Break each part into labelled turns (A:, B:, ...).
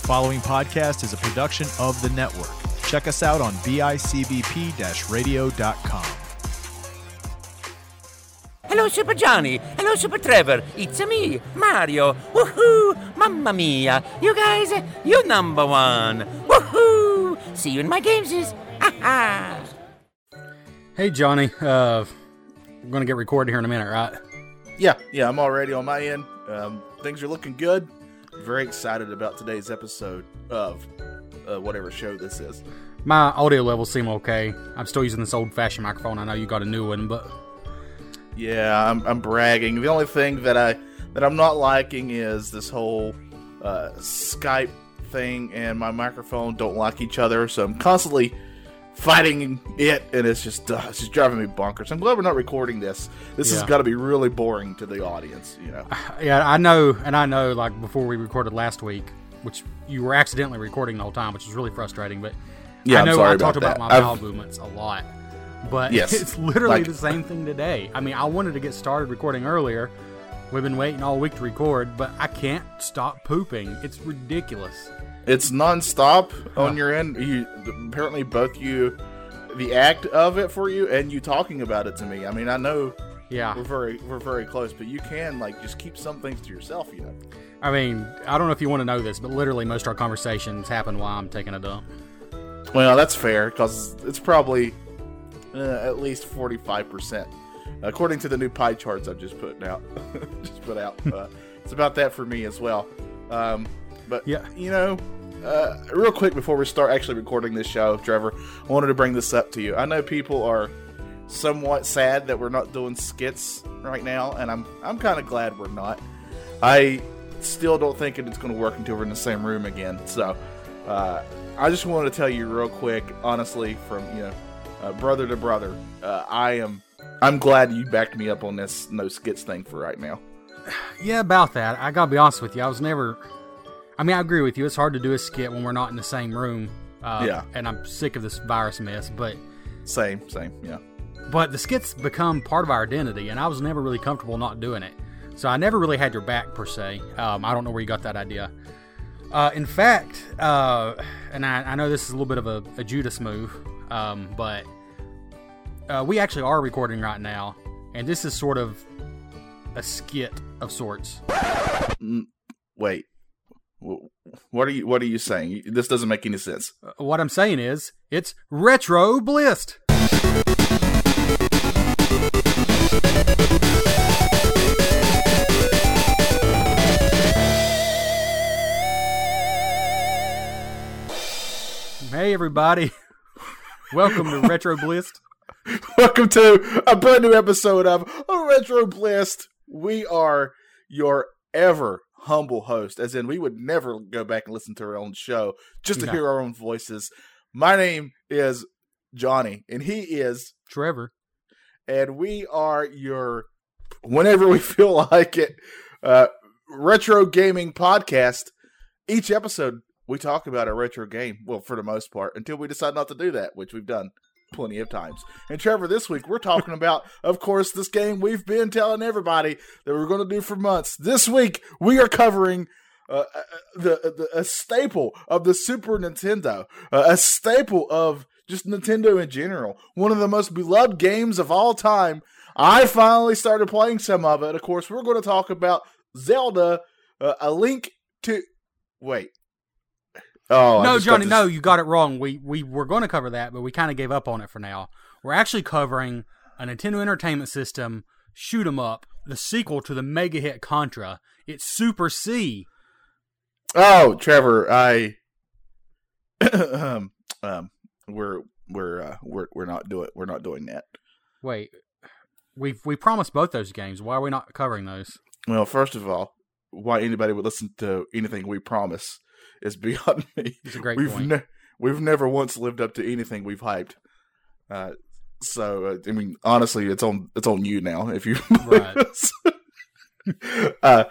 A: The following podcast is a production of the network. Check us out on bicbp radio.com.
B: Hello, Super Johnny. Hello, Super Trevor. It's me, Mario. Woohoo! Mamma mia! You guys, you number one. Woohoo! See you in my games. Ha ha!
C: Hey, Johnny. Uh, we're gonna get recorded here in a minute, right?
D: Yeah, yeah, I'm already on my end. Um, things are looking good. Very excited about today's episode of uh, whatever show this is.
C: My audio levels seem okay. I'm still using this old-fashioned microphone. I know you got a new one, but
D: Yeah, I'm, I'm bragging. The only thing that I that I'm not liking is this whole uh, Skype thing and my microphone don't like each other, so I'm constantly fighting it, and it's just uh, it's just driving me bonkers. I'm glad we're not recording this. This has
C: Yeah.
D: got to be really boring to the audience, you know.
C: yeah, I know, and I know. Like before we recorded last week, which you were accidentally recording the whole time, which was really frustrating. But
D: Yeah,
C: I know I
D: about
C: talked about,
D: that.
C: my
D: I've-
C: bowel movements a lot, but
D: Yes,
C: it's literally
D: like-
C: the same thing today. I mean, I wanted to get started recording earlier. We've been waiting all week to record, but I can't stop pooping. It's ridiculous.
D: It's nonstop on your end. You apparently both you, the act of it for you, and you talking about it to me. I mean, I know
C: Yeah.
D: we're very we're very close, but you can like just keep some things to yourself, you know.
C: I mean, I don't know if you want to know this, but literally most of our conversations happen while I'm taking a dump.
D: Well, that's fair because it's probably uh, at least forty five percent, according to the new pie charts I've just put out. just put out. Uh, it's about that for me as well. Um, but
C: Yeah.
D: you know, uh, real quick before we start actually recording this show, Trevor, I wanted to bring this up to you. I know people are somewhat sad that we're not doing skits right now, and I'm I'm kind of glad we're not. I still don't think it's going to work until we're in the same room again. So, uh, I just wanted to tell you real quick, honestly, from you know, uh, brother to brother, uh, I am I'm glad you backed me up on this no skits thing for right now.
C: Yeah, about that. I gotta be honest with you. I was never. I mean, I agree with you. It's hard to do a skit when we're not in the same room. Uh,
D: Yeah.
C: And I'm sick of this virus mess. But
D: Same, same, yeah.
C: but the skits become part of our identity, and I was never really comfortable not doing it. So I never really had your back per se. Um, I don't know where you got that idea. Uh, in fact, uh, and I, I know this is a little bit of a, a Judas move, um, but uh, we actually are recording right now, and this is sort of a skit of sorts.
D: Wait, Wh- what are you what are you saying? This doesn't make any sense.
C: Uh, What I'm saying is, it's retro bliss. Hey everybody, welcome to Retro Bliss.
D: Welcome to a brand new episode of Retro Blast. We are your ever humble host, as in we would never go back and listen to our own show just to
C: No.
D: hear our own voices. My name is Johnny, and he is,
C: Trevor.
D: and we are your whenever we feel like it uh, retro gaming podcast. Each episode, we talk about a retro game. Well, for the most part, until we decide not to do that, which we've done plenty of times. And Trevor, this week we're talking about, of course, this game we've been telling everybody that we're going to do for months. This week we are covering. Uh, uh, the, the a staple of the Super Nintendo, uh, a staple of just Nintendo in general, one of the most beloved games of all time. I finally started playing some of it. Of course, we're going to talk about Zelda, uh, a link to. Wait. Oh
C: no, Johnny, no, you got it wrong. We we were going to cover that, but we kind of gave up on it for now. We're actually covering a Nintendo Entertainment System shoot 'em up, the sequel to the mega hit Contra. It's Super C.
D: Oh, Trevor, I um um we're we're uh, we're we're not doing we're not doing that.
C: Wait, we we promised both those games. Why are we not covering those?
D: Well, first of all, why anybody would listen to anything we promise is beyond me.
C: It's a great
D: we've
C: point.
D: ne- we've never once lived up to anything we've hyped. Uh, so uh, I mean, honestly, it's on it's on you now. If you
C: Right.
D: uh,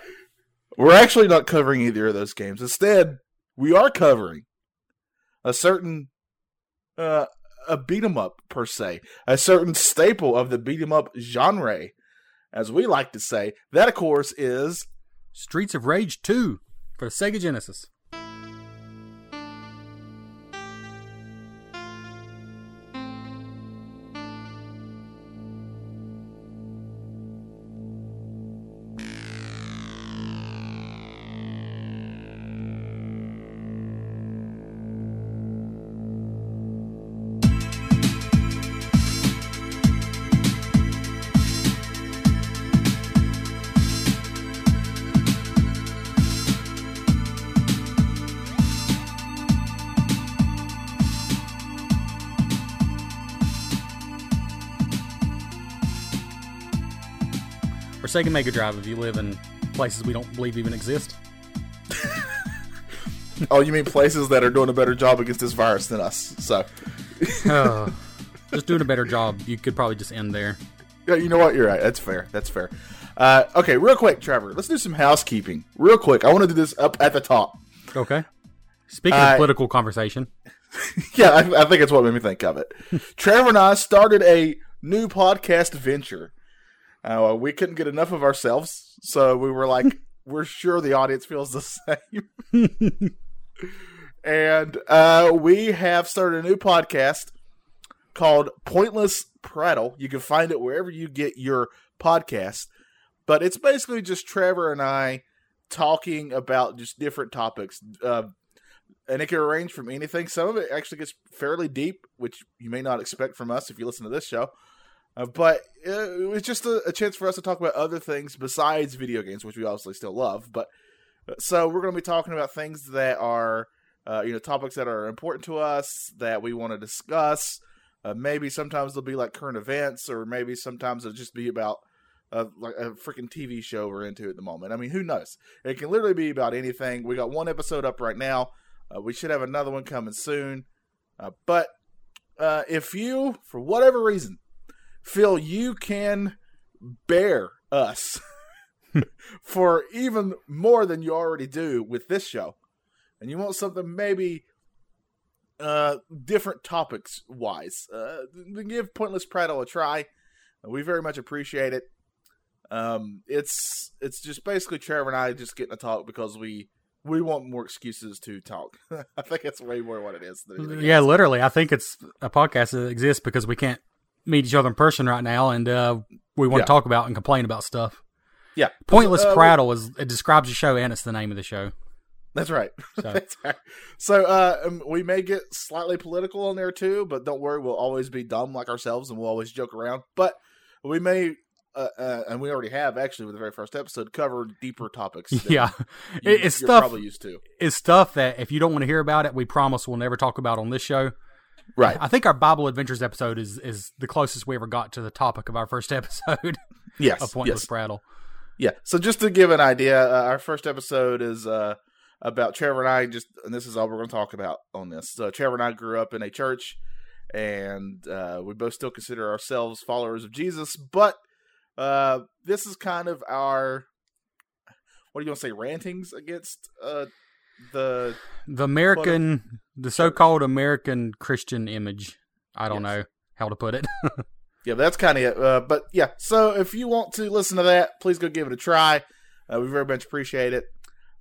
D: we're actually not covering either of those games. Instead, we are covering a certain uh, a beat 'em up per se, a certain staple of the beat 'em up genre, as we like to say. That, of course, is
C: Streets of Rage 2 for the Sega Genesis. Sega Mega Drive if you live in places we don't believe even exist.
D: Oh, you mean places that are doing a better job against this virus than us? So,
C: Oh, just doing a better job. You could probably just end there.
D: yeah, you know what? You're right. That's fair. That's fair. Uh, okay, real quick, Trevor. Let's do some housekeeping. Real quick. I want to do this up at the top.
C: Okay. Speaking
D: Uh,
C: of political conversation,
D: Yeah, I, I think it's what made me think of it. Trevor and I started a new podcast venture. Uh, we couldn't get enough of ourselves, so we were like, we're sure the audience feels the same. and uh, we have started a new podcast called Pointless Prattle. You can find it wherever you get your podcast, but it's basically just Trevor and I talking about just different topics. Uh, and it can range from anything. Some of it actually gets fairly deep, which you may not expect from us if you listen to this show. Uh, but uh, it was just a, a chance for us to talk about other things besides video games, which we obviously still love. But uh, so we're going to be talking about things that are, uh, you know, topics that are important to us that we want to discuss. Uh, maybe sometimes they'll be like current events, or maybe sometimes it'll just be about uh, like a freaking TV show we're into at the moment. I mean, who knows? It can literally be about anything. We got one episode up right now. Uh, we should have another one coming soon. Uh, but if you, for whatever reason, feel you can bear us for even more than you already do with this show, and you want something maybe uh, different topics wise, uh, give Pointless Prattle a try. We very much appreciate it. Um, it's it's just basically Trevor and I just getting to talk because we we want more excuses to talk. I think that's way more what it is. Than
C: yeah,
D: else.
C: literally, I think it's a podcast that exists because we can't meet each other in person right now, and uh, we want
D: Yeah.
C: to talk about and complain about stuff.
D: yeah.
C: Pointless
D: Uh,
C: prattle is it describes the show and it's the name of the show.
D: That's right.
C: So-
D: That's right. So uh, um, we may get slightly political on there too, but don't worry, we'll always be dumb like ourselves, and we'll always joke around. But we may, uh, uh, and we already have actually with the very first episode, cover deeper topics.
C: Yeah,
D: you,
C: It- it's
D: you're
C: stuff.
D: probably used to.
C: It's stuff that if you don't want to hear about it, we promise we'll never talk about on this show.
D: Right.
C: I think our Bible Adventures episode is is the closest we ever got to the topic of our first episode
D: Yes.
C: of Pointless
D: yes.
C: Prattle.
D: Yeah. So just to give an idea, uh, our first episode is uh, about Trevor and I. Just and this is all we're going to talk about on this. So Trevor and I grew up in a church, and uh, we both still consider ourselves followers of Jesus. But uh, this is kind of our what are you going to say? Rantings against uh, the
C: The American, the so-called American Christian image. I don't
D: Yes.
C: know how to put it.
D: yeah. That's kind of it. Uh, but yeah. So if you want to listen to that, please go give it a try. Uh, we very much appreciate it.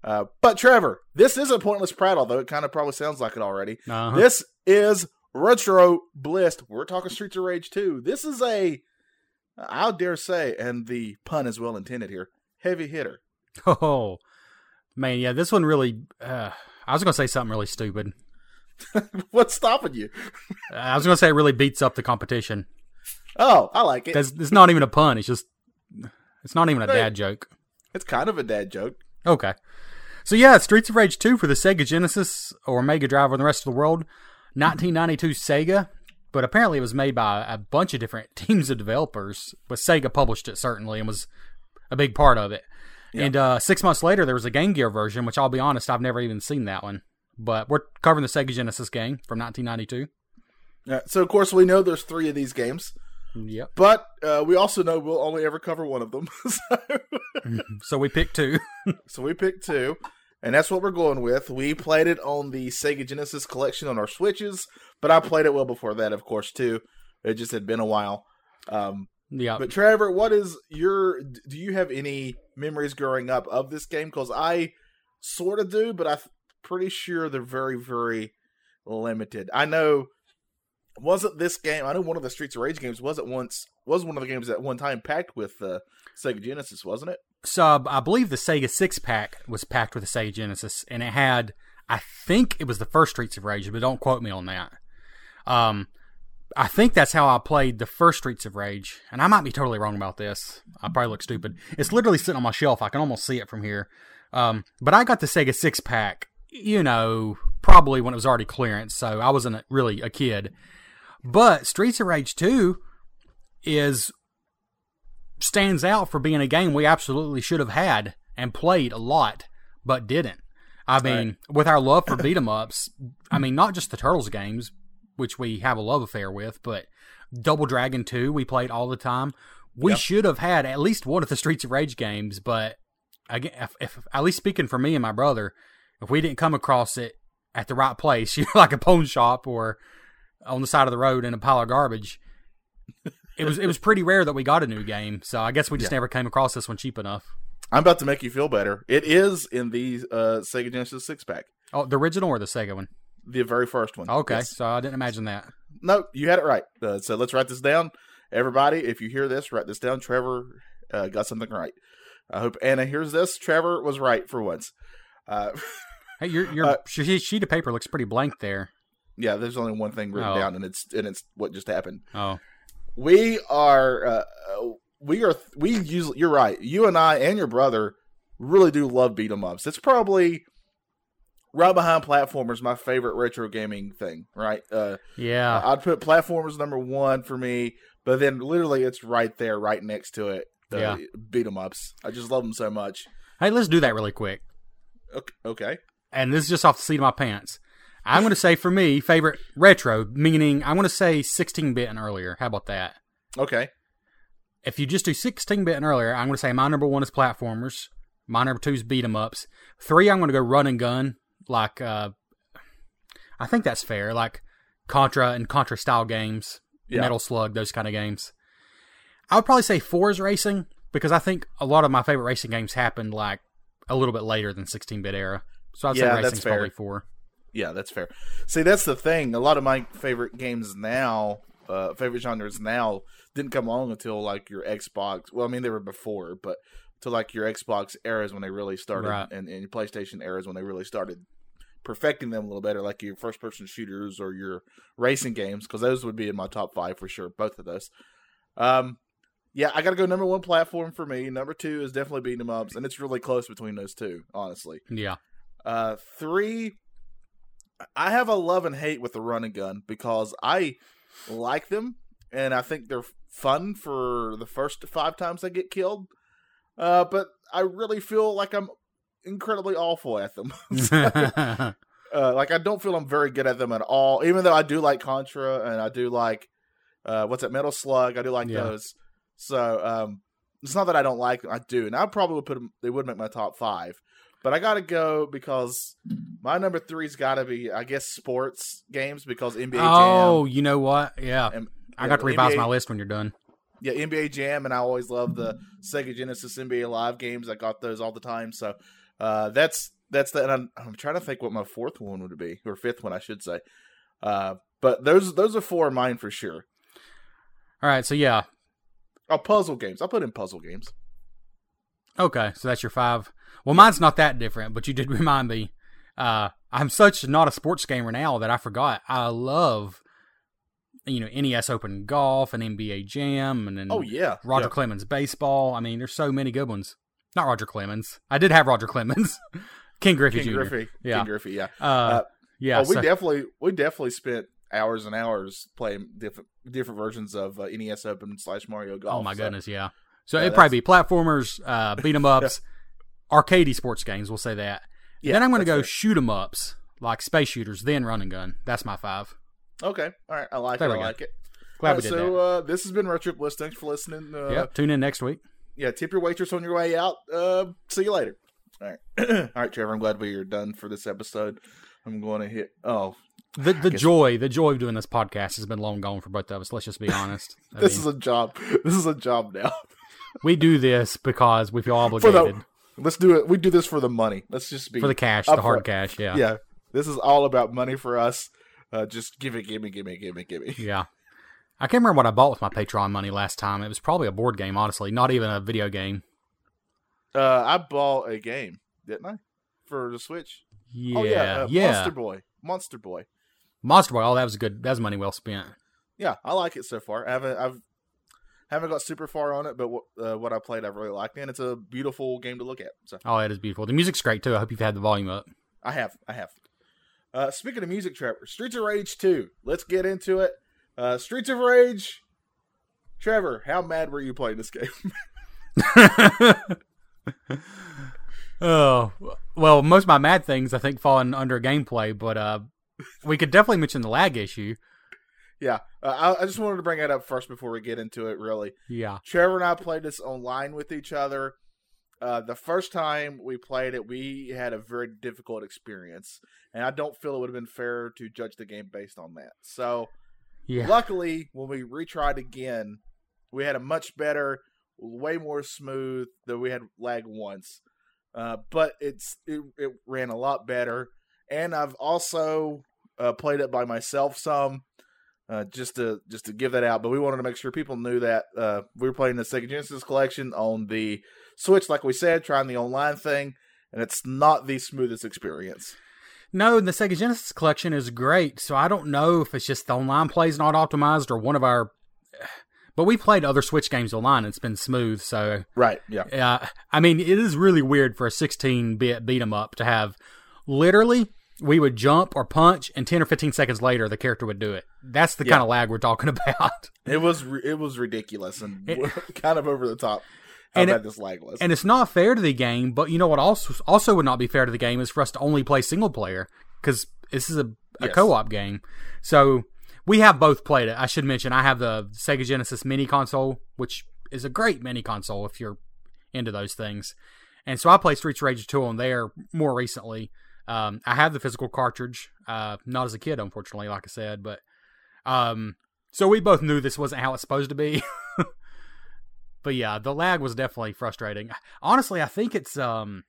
D: Uh, but Trevor, this is a pointless prattle, though it kind of probably sounds like it already.
C: Uh-huh.
D: This is Retro Bliss. We're talking Streets of Rage 2. This is a, I dare say, and the pun is well intended here, heavy hitter.
C: Oh man, yeah, this one really. Uh, I was gonna say something really stupid.
D: What's stopping you?
C: I was gonna say it really beats up the competition.
D: Oh, I like it.
C: That's it's not even a pun. It's just it's not even a dad joke.
D: It's kind of a dad joke.
C: Okay. So yeah, Streets of Rage 2 for the Sega Genesis or Mega Drive or the rest of the world. 1992 Sega, but apparently it was made by a bunch of different teams of developers. But Sega published it certainly and was a big part of it. And uh, six months later, there was a Game Gear version, which I'll be honest, I've never even seen that one. But we're covering the Sega Genesis game from 1992.
D: Uh, so, of course, we know there's three of these games,
C: Yep.
D: but uh, we also know we'll only ever cover one of them. so,
C: So we picked two.
D: so we picked two, and that's what we're going with. We played it on the Sega Genesis collection on our Switches, but I played it well before that, of course, too. It just had been a while. Um,
C: yeah.
D: But Trevor, what is your? Do you have any memories growing up of this game? Because I sort of do, but I'm pretty sure they're very, very limited. I know. Wasn't this game? I know one of the Streets of Rage games was at once was one of the games at one time packed with uh, Sega Genesis, wasn't it?
C: So I believe the Sega six pack was packed with the Sega Genesis, and it had, I think it was the first Streets of Rage, but don't quote me on that. Um, I think that's how I played the first Streets of Rage, and I might be totally wrong about this. I probably look stupid. It's literally sitting on my shelf. I can almost see it from here. Um, but I got the Sega six pack, you know, probably when it was already clearance, so I wasn't really a kid. But Streets of Rage two is stands out for being a game we absolutely should have had and played a lot, but didn't. I mean, with our love for beat 'em ups, I mean, not just the Turtles games, which we have a love affair with, but Double Dragon 2 we played all the time. We
D: Yep.
C: should have had at least one of the Streets of Rage games, but again, if, if at least speaking for me and my brother, if we didn't come across it at the right place, you know, like a pawn shop or on the side of the road in a pile of garbage, it was it was pretty rare that we got a new game. So I guess we just
D: Yeah.
C: never came across this one cheap enough.
D: I'm about to make you feel better. It is in the uh, Sega Genesis six pack,
C: Oh, the original or the Sega one?
D: The very first one.
C: Okay, so I didn't imagine that.
D: No, you had it right. Uh, so let's write this down. Everybody, if you hear this, write this down. Trevor uh, got something right. I hope Anna hears this. Trevor was right for once. Uh,
C: Hey, your your
D: Uh,
C: she- sheet of paper looks pretty blank there.
D: yeah, there's only one thing written
C: Oh.
D: down, and it's and it's what just happened.
C: Oh,
D: We are uh, we are we use. You're right. You and I and your brother really do love beat 'em ups. It's probably right behind platformers. My favorite retro gaming thing. Right. Uh,
C: yeah.
D: I'd put platformers number one for me, but then literally it's right there, right next to it. Uh,
C: Yeah.
D: beat 'em ups. I just love them so much.
C: hey, let's do that really quick.
D: Okay.
C: And this is just off the seat of my pants. I'm going to say for me, favorite retro, meaning I'm going to say 16 bit and earlier. How about that?
D: Okay.
C: If you just do 16 bit and earlier, I'm going to say my number one is platformers. My number two is beat 'em ups. Three, I'm going to go run and gun. Like, uh, I think that's fair. Like Contra and Contra style games,
D: Yeah.
C: Metal Slug, those kind of games. I would probably say four is racing because I think a lot of my favorite racing games happened like a little bit later than 16 bit era. So I'd
D: Yeah,
C: say racing's probably four.
D: Yeah, that's fair. See, that's the thing. A lot of my favorite games now, uh, favorite genres now, didn't come along until like your Xbox. Well, I mean, they were before, but to like your Xbox eras when they really started,
C: Right.
D: and, and your PlayStation eras when they really started perfecting them a little better, like your first person shooters or your racing games, because those would be in my top five for sure. Both of those. Um, yeah, I got to go number one platform for me. Number two is definitely beating them ups, and it's really close between those two, honestly.
C: Yeah.
D: Uh, three, I have a love and hate with the run and gun because I like them and I think they're fun for the first five times I get killed. Uh, but I really feel like I'm incredibly awful at them. uh, like I don't feel I'm very good at them at all. Even though I do like Contra and I do like uh, what's that Metal Slug. I do like
C: Yeah.
D: those. So um, it's not that I don't like them. I do, and I probably would put them. They would make my top five. But I gotta go because my number three's gotta be, I guess, sports games because NBA
C: oh,
D: Jam.
C: you know what? Yeah.
D: and-
C: I
D: yeah,
C: got to revise
D: NBA
C: my list when you're done.
D: Yeah, NBA Jam, and I always love the Sega Genesis NBA Live games. I got those all the time. So uh, that's that's the. And I'm, I'm trying to think what my fourth one would be, or fifth one, I should say. Uh, but those those are four of mine for sure.
C: All right. So, yeah.
D: Oh, puzzle games. I'll put in puzzle games.
C: Okay. So that's your five. Well, mine's not that different, but you did remind me. Uh, I'm such not a sports gamer now that I forgot. I love, you know, NES Open Golf and NBA Jam and then
D: Oh yeah,
C: Roger
D: Yeah.
C: Clemens baseball. I mean, there's so many good ones. Not Roger Clemens. I did have Roger Clemens. King Griffey
D: King
C: Jr.
D: Griffey.
C: Yeah.
D: King Griffey. Yeah.
C: Uh,
D: Uh,
C: yeah.
D: oh, we
C: so-
D: definitely we definitely spent hours and hours playing different different versions of uh, NES Open slash Mario Golf.
C: oh my
D: so-
C: goodness, yeah. So
D: Yeah,
C: it'd probably be platformers, uh, beat 'em ups, arcadey sports games. We'll say that.
D: Yeah,
C: then I'm going to go shoot 'em ups, like space shooters, then run and gun. That's my five.
D: Okay. All right. I like
C: There
D: it. I like it.
C: Glad
D: All
C: we did
D: so
C: that.
D: uh, this has been Retro Bliss. Thanks for listening. Uh,
C: yep. Tune in next week.
D: yeah, tip your waitress on your way out. Uh, see you later. All right, all right, Trevor. I'm glad we are done for this episode. I'm going to hit. Oh,
C: The the joy the joy of doing this podcast has been long gone for both of us. Let's just be honest.
D: This
C: mean,
D: is a job. This is a job now.
C: we do this because we feel obligated
D: the let's do it. We do this for the money. Let's just be
C: for the cash,
D: upfront.
C: the hard cash. Yeah.
D: Yeah, this is all about money for us. Uh, just give it, give me, give me, give me, give me.
C: Yeah. I can't remember what I bought with my Patreon money last time. It was probably a board game, honestly, not even a video game.
D: Uh, I bought a game, didn't I, for the Switch?
C: Yeah,
D: oh yeah, uh,
C: yeah.
D: Monster Boy, Monster Boy.
C: Monster Boy. Oh, that was good. That was money well spent.
D: Yeah, I like it so far. I haven't I've haven't got super far on it, but what, uh, what I played, I really liked, and it's a beautiful game to look at. So
C: Oh, it is beautiful. The music's great too. I hope you've had the volume up.
D: I have, I have. Uh, speaking of music, Trevor, Streets of Rage two. Let's get into it. Uh, Streets of Rage. Trevor, how mad were you playing this game?
C: oh well, most of my mad things I think fall in under gameplay, but uh, we could definitely mention the lag issue.
D: Yeah, uh, I, I just wanted to bring that up first before we get into it. Really,
C: Yeah,
D: Trevor and I played this online with each other. Uh, the first time we played it, we had a very difficult experience, and I don't feel it would have been fair to judge the game based on that. So,
C: yeah,
D: luckily, when we retried again, we had a much better, way more smooth than we had lag once. Uh, but it's it, it ran a lot better, and I've also uh, played it by myself some, uh, just to just to give that out. But we wanted to make sure people knew that uh, we were playing the Sega Genesis collection on the Switch, like we said, trying the online thing, and it's not the smoothest experience.
C: No, the Sega Genesis collection is great. So I don't know if it's just the online play's not optimized or one of our. But we played other Switch games online and it's been smooth. So
D: Right? Yeah.
C: uh, I mean, it is really weird for a 16-bit beat 'em up to have literally we would jump or punch, and 10 or 15 seconds later the character would do it. That's the
D: Yeah.
C: kind of lag we're talking about.
D: It was it was ridiculous and
C: It-
D: kind of over the top. How
C: And it-
D: this lag was.
C: and it's not fair to the game. But you know what? Also, also would not be fair to the game is for us to only play single player because this is a, a
D: Yes.
C: co-op game. So we have both played it. I should mention I have the Sega Genesis mini console, which is a great mini console if you're into those things. And so I played Streets of Rage 2 on there more recently. Um, I have the physical cartridge, uh, not as a kid, unfortunately, like I said, but um, so we both knew this wasn't how it's supposed to be. but yeah, the lag was definitely frustrating. Honestly, I think it's um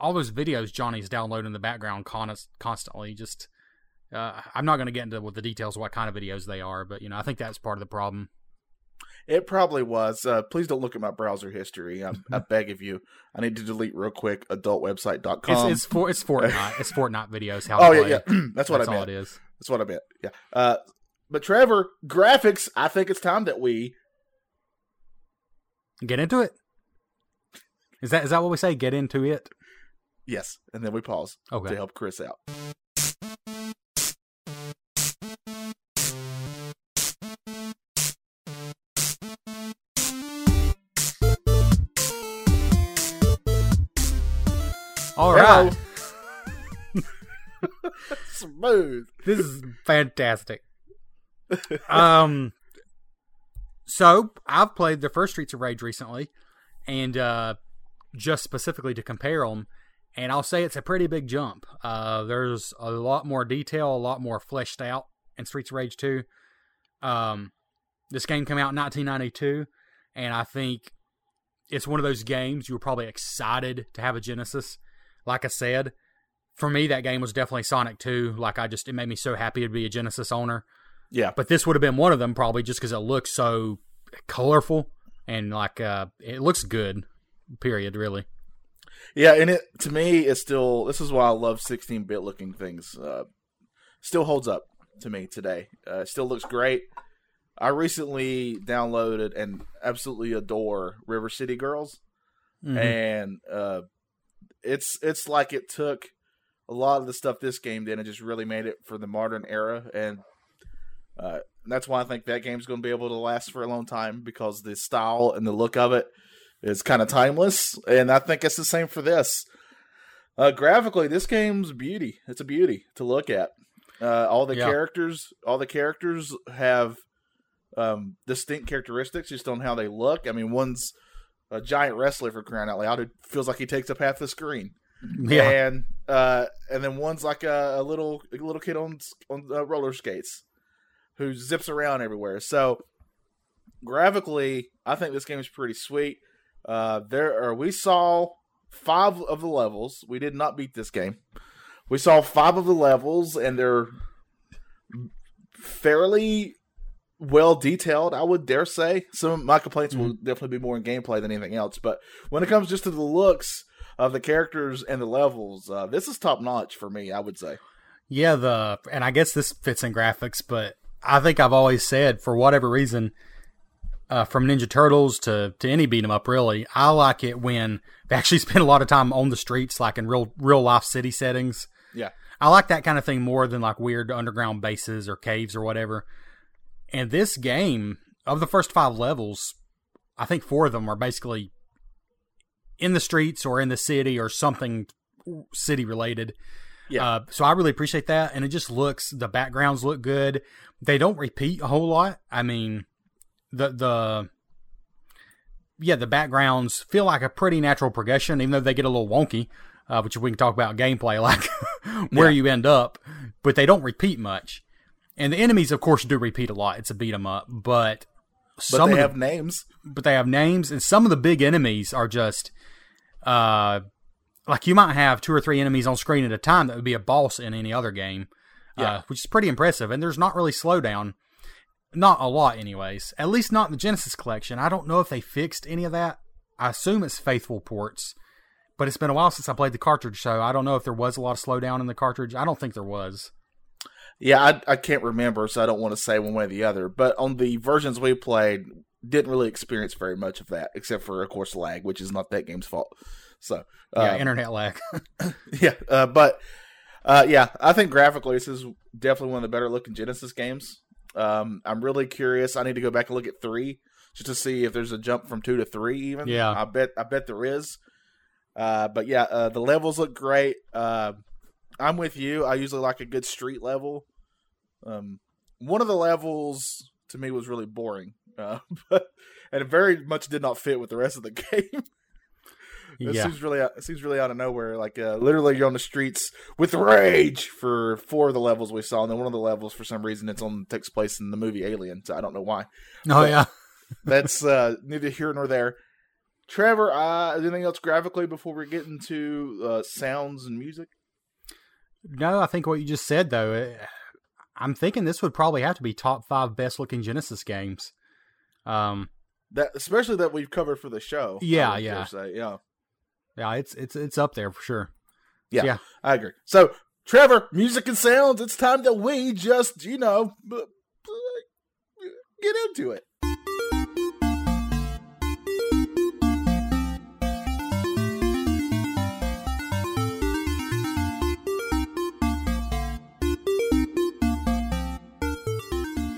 C: all those videos Johnny's downloading in the background con- constantly. Just uh, I'm not going to get into with the details of what kind of videos they are, but you know I think that's part of the problem.
D: It probably was. Uh, please don't look at my browser history. I, I beg of you. I need to delete real quick adultwebsite.com.
C: It's it's for it's Fortnite. it's Fortnite videos. How
D: oh yeah, yeah. That's what
C: That's
D: I
C: all
D: meant.
C: it is.
D: That's what I meant. Yeah. Uh, but Trevor, graphics. I think it's time that we.
C: Get into it. Is that is that what we say? Get into it.
D: Yes, and then we pause
C: Okay.
D: to help Chris out.
C: All right.
D: Smooth.
C: this is fantastic. um, so I've played the first Streets of Rage recently, and uh, just specifically to compare them, and I'll say it's a pretty big jump. Uh, there's a lot more detail, a lot more fleshed out in Streets of Rage 2. Um, this game came out in 1992, and I think it's one of those games you were probably excited to have a Genesis. Like I said, for me, that game was definitely Sonic 2. Like, I just, it made me so happy to be a Genesis owner.
D: Yeah.
C: But this would have been one of them probably just because it looks so colorful and, like, uh, it looks good, period, really.
D: Yeah, and it to me it's still this is why I love 16-bit looking things. Uh, still holds up to me today. Uh, it still looks great. I recently downloaded and absolutely adore River City Girls,
C: Mhm.
D: and uh, it's it's like it took a lot of the stuff this game did and just really made it for the modern era, and uh, that's why I think that game's going to be able to last for a long time because the style and the look of it is kind of timeless, and I think it's the same for this. Uh, graphically, this game's beauty. It's a beauty to look at. Uh, all the
C: Yeah.
D: characters, all the characters have um, distinct characteristics just on how they look. I mean, one's a giant wrestler for crying out loud who feels like he takes up half the screen,
C: yeah.
D: and uh, and then one's like a, a little a little kid on on uh, roller skates who zips around everywhere. So graphically, I think this game is pretty sweet. Uh, there are we saw five of the levels. We did not beat this game. We saw five of the levels, and they're fairly well detailed. I would dare say some of my complaints will definitely be more in gameplay than anything else. But when it comes just to the looks of the characters and the levels, uh, this is top notch for me. I would say.
C: Yeah, the and I guess this fits in graphics, but I think I've always said for whatever reason, uh, from Ninja Turtles to to any beat 'em up, really, I like it when they actually spend a lot of time on the streets, like in real real life city settings.
D: Yeah.
C: I like that kind of thing more than like weird underground bases or caves or whatever. And this game, of the first five levels, I think four of them are basically in the streets or in the city or something city related.
D: Yeah.
C: Uh, so I really appreciate that, and it just looks the backgrounds look good. They don't repeat a whole lot. I mean, the the yeah the backgrounds feel like a pretty natural progression, even though they get a little wonky. Uh, which we can talk about gameplay, like where
D: Yeah.
C: you end up, but they don't repeat much. And the enemies, of course, do repeat a lot. It's a beat 'em up, but
D: But
C: some
D: they
C: of the
D: have names.
C: but they have names, and some of the big enemies are just, uh, like you might have two or three enemies on screen at a time that would be a boss in any other game,
D: Yeah.
C: uh, which is pretty impressive. And there's not really slowdown, not a lot, anyways. At least not in the Genesis collection. I don't know if they fixed any of that. I assume it's faithful ports, but it's been a while since I played the cartridge, so I don't know if there was a lot of slowdown in the cartridge. I don't think there was.
D: Yeah, I, I can't remember, so I don't want to say one way or the other. But on the versions we played, didn't really experience very much of that, except for, of course, lag, which is not that game's fault. So,
C: Yeah,
D: uh,
C: internet lag.
D: yeah, uh, but uh, yeah, I think graphically this is definitely one of the better looking Genesis games. Um, I'm really curious. I need to go back and look at three just to see if there's a jump from two to three. Even
C: Yeah.
D: I bet I bet there is. Uh, but yeah, uh, the levels look great. Uh, I'm with you. I usually like a good street level. Um, one of the levels to me was really boring, uh, but and it very much did not fit with the rest of the game. It
C: yeah.
D: seems really it seems really out of nowhere. Like uh, literally, you're on the streets with rage for four of the levels we saw, and then one of the levels, for some reason, it's on takes place in the movie Alien. So I don't know why.
C: Oh, yeah.
D: That's uh, neither here nor there. Trevor, uh, anything else graphically before we get into uh, sounds and music?
C: No, I think what you just said though. eh, I'm thinking this would probably have to be top five best looking Genesis games. Um,
D: That especially that we've covered for the show.
C: Yeah, yeah.
D: Say. yeah,
C: yeah, it's it's it's up there for sure.
D: yeah,
C: Yeah.
D: I agree. So, Trevor, music and sounds. It's time that we just you know get into it.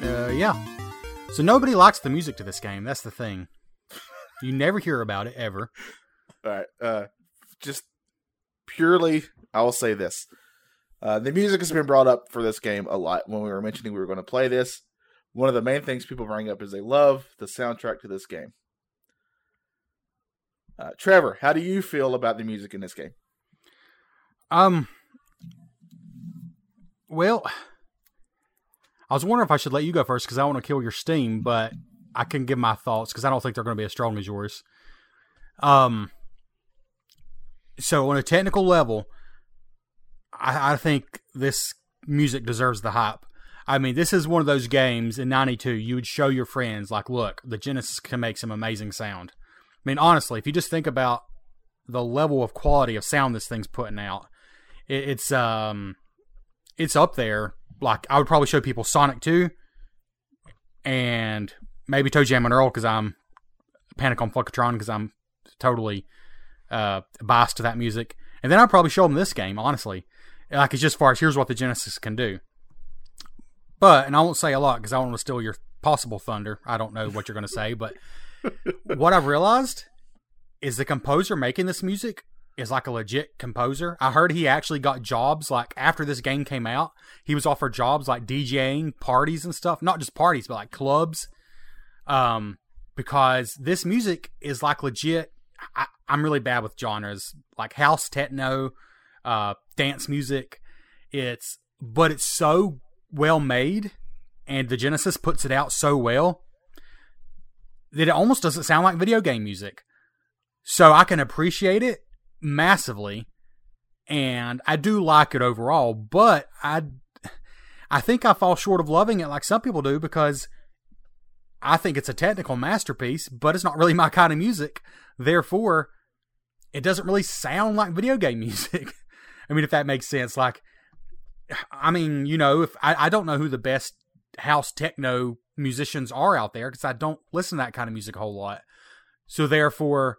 C: Uh, yeah. So nobody likes the music to this game. That's the thing. You never hear about it ever.
D: All right. Uh, just purely, I will say this: uh, the music has been brought up for this game a lot. When we were mentioning we were going to play this, one of the main things people bring up is they love the soundtrack to this game. Uh, Trevor, how do you feel about the music in this game?
C: Um. Well, I was wondering if I should let you go first because I want to kill your steam, but I can give my thoughts because I don't think they're going to be as strong as yours. Um. So on a technical level, I, I think this music deserves the hype. I mean, this is one of those games in '92 you would show your friends, like, look, the Genesis can make some amazing sound. I mean, honestly, if you just think about the level of quality of sound this thing's putting out, it, it's um, it's up there. Like I would probably show people Sonic Two, and maybe ToeJam and Earl because I'm Panic on Funkotron because I'm totally uh biased to that music, and then I'd probably show them this game. Honestly, like it's just as far as here's what the Genesis can do. But and I won't say a lot because I don't want to steal your possible thunder. I don't know what you're going to say, but what I've realized is the composer making this music is like a legit composer. I heard he actually got jobs like after this game came out. He was offered jobs like DJing parties and stuff, not just parties, but like clubs. Um, because this music is like legit. I, I'm really bad with genres like house, techno, uh, dance music. It's but it's so well made, and the Genesis puts it out so well that it almost doesn't sound like video game music. So I can appreciate it massively and I do like it overall, but I I think I fall short of loving it like some people do because I think it's a technical masterpiece, but it's not really my kind of music. Therefore, it doesn't really sound like video game music. I mean, if that makes sense. Like, I mean, you know, if I, I don't know who the best house techno musicians are out there because I don't listen to that kind of music a whole lot. So therefore,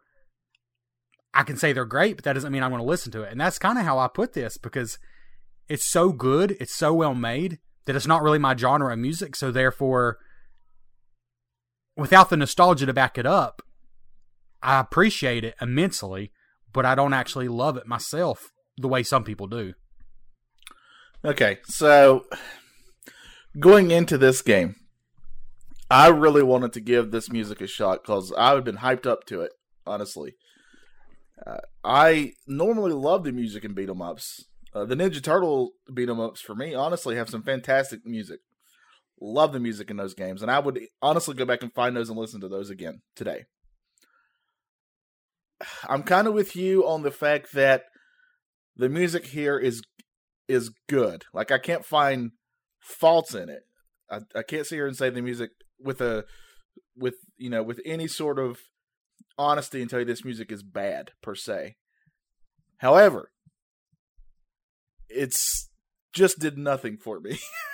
C: I can say they're great, but that doesn't mean I'm going to listen to it. And that's kind of how I put this because it's so good, it's so well made that it's not really my genre of music. So therefore, without the nostalgia to back it up, I appreciate it immensely, but I don't actually love it myself the way some people do.
D: Okay, so going into this game, I really wanted to give this music a shot because I've been hyped up to it. Honestly, uh, I normally love the music in beat 'em ups. Uh, the Ninja Turtle beat 'em ups for me, honestly, have some fantastic music. Love the music in those games, and I would honestly go back and find those and listen to those again today. I'm kind of with you on the fact that the music here is is good. Like I can't find faults in it. I, I can't sit here and say the music with a with you know with any sort of honesty and tell you this music is bad per se. However, it's just did nothing for me.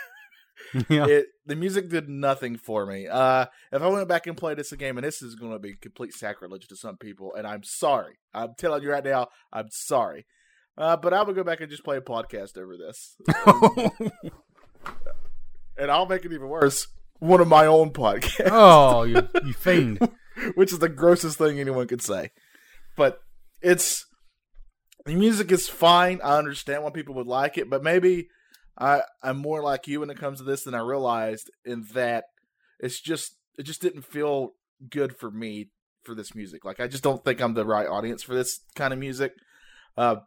C: yeah.
D: it the music did nothing for me. Uh if I went back and played this game, and this is going to be complete sacrilege to some people, and I'm sorry. I'm telling you right now, I'm sorry. Uh, but I would go back and just play a podcast over this, and I'll make it even worse. One of my own podcasts,
C: oh, you, you fiend.
D: which is the grossest thing anyone could say. But it's the music is fine. I understand why people would like it, but maybe I I'm more like you when it comes to this than I realized. In that it's just it just didn't feel good for me for this music. Like I just don't think I'm the right audience for this kind of music. Uh,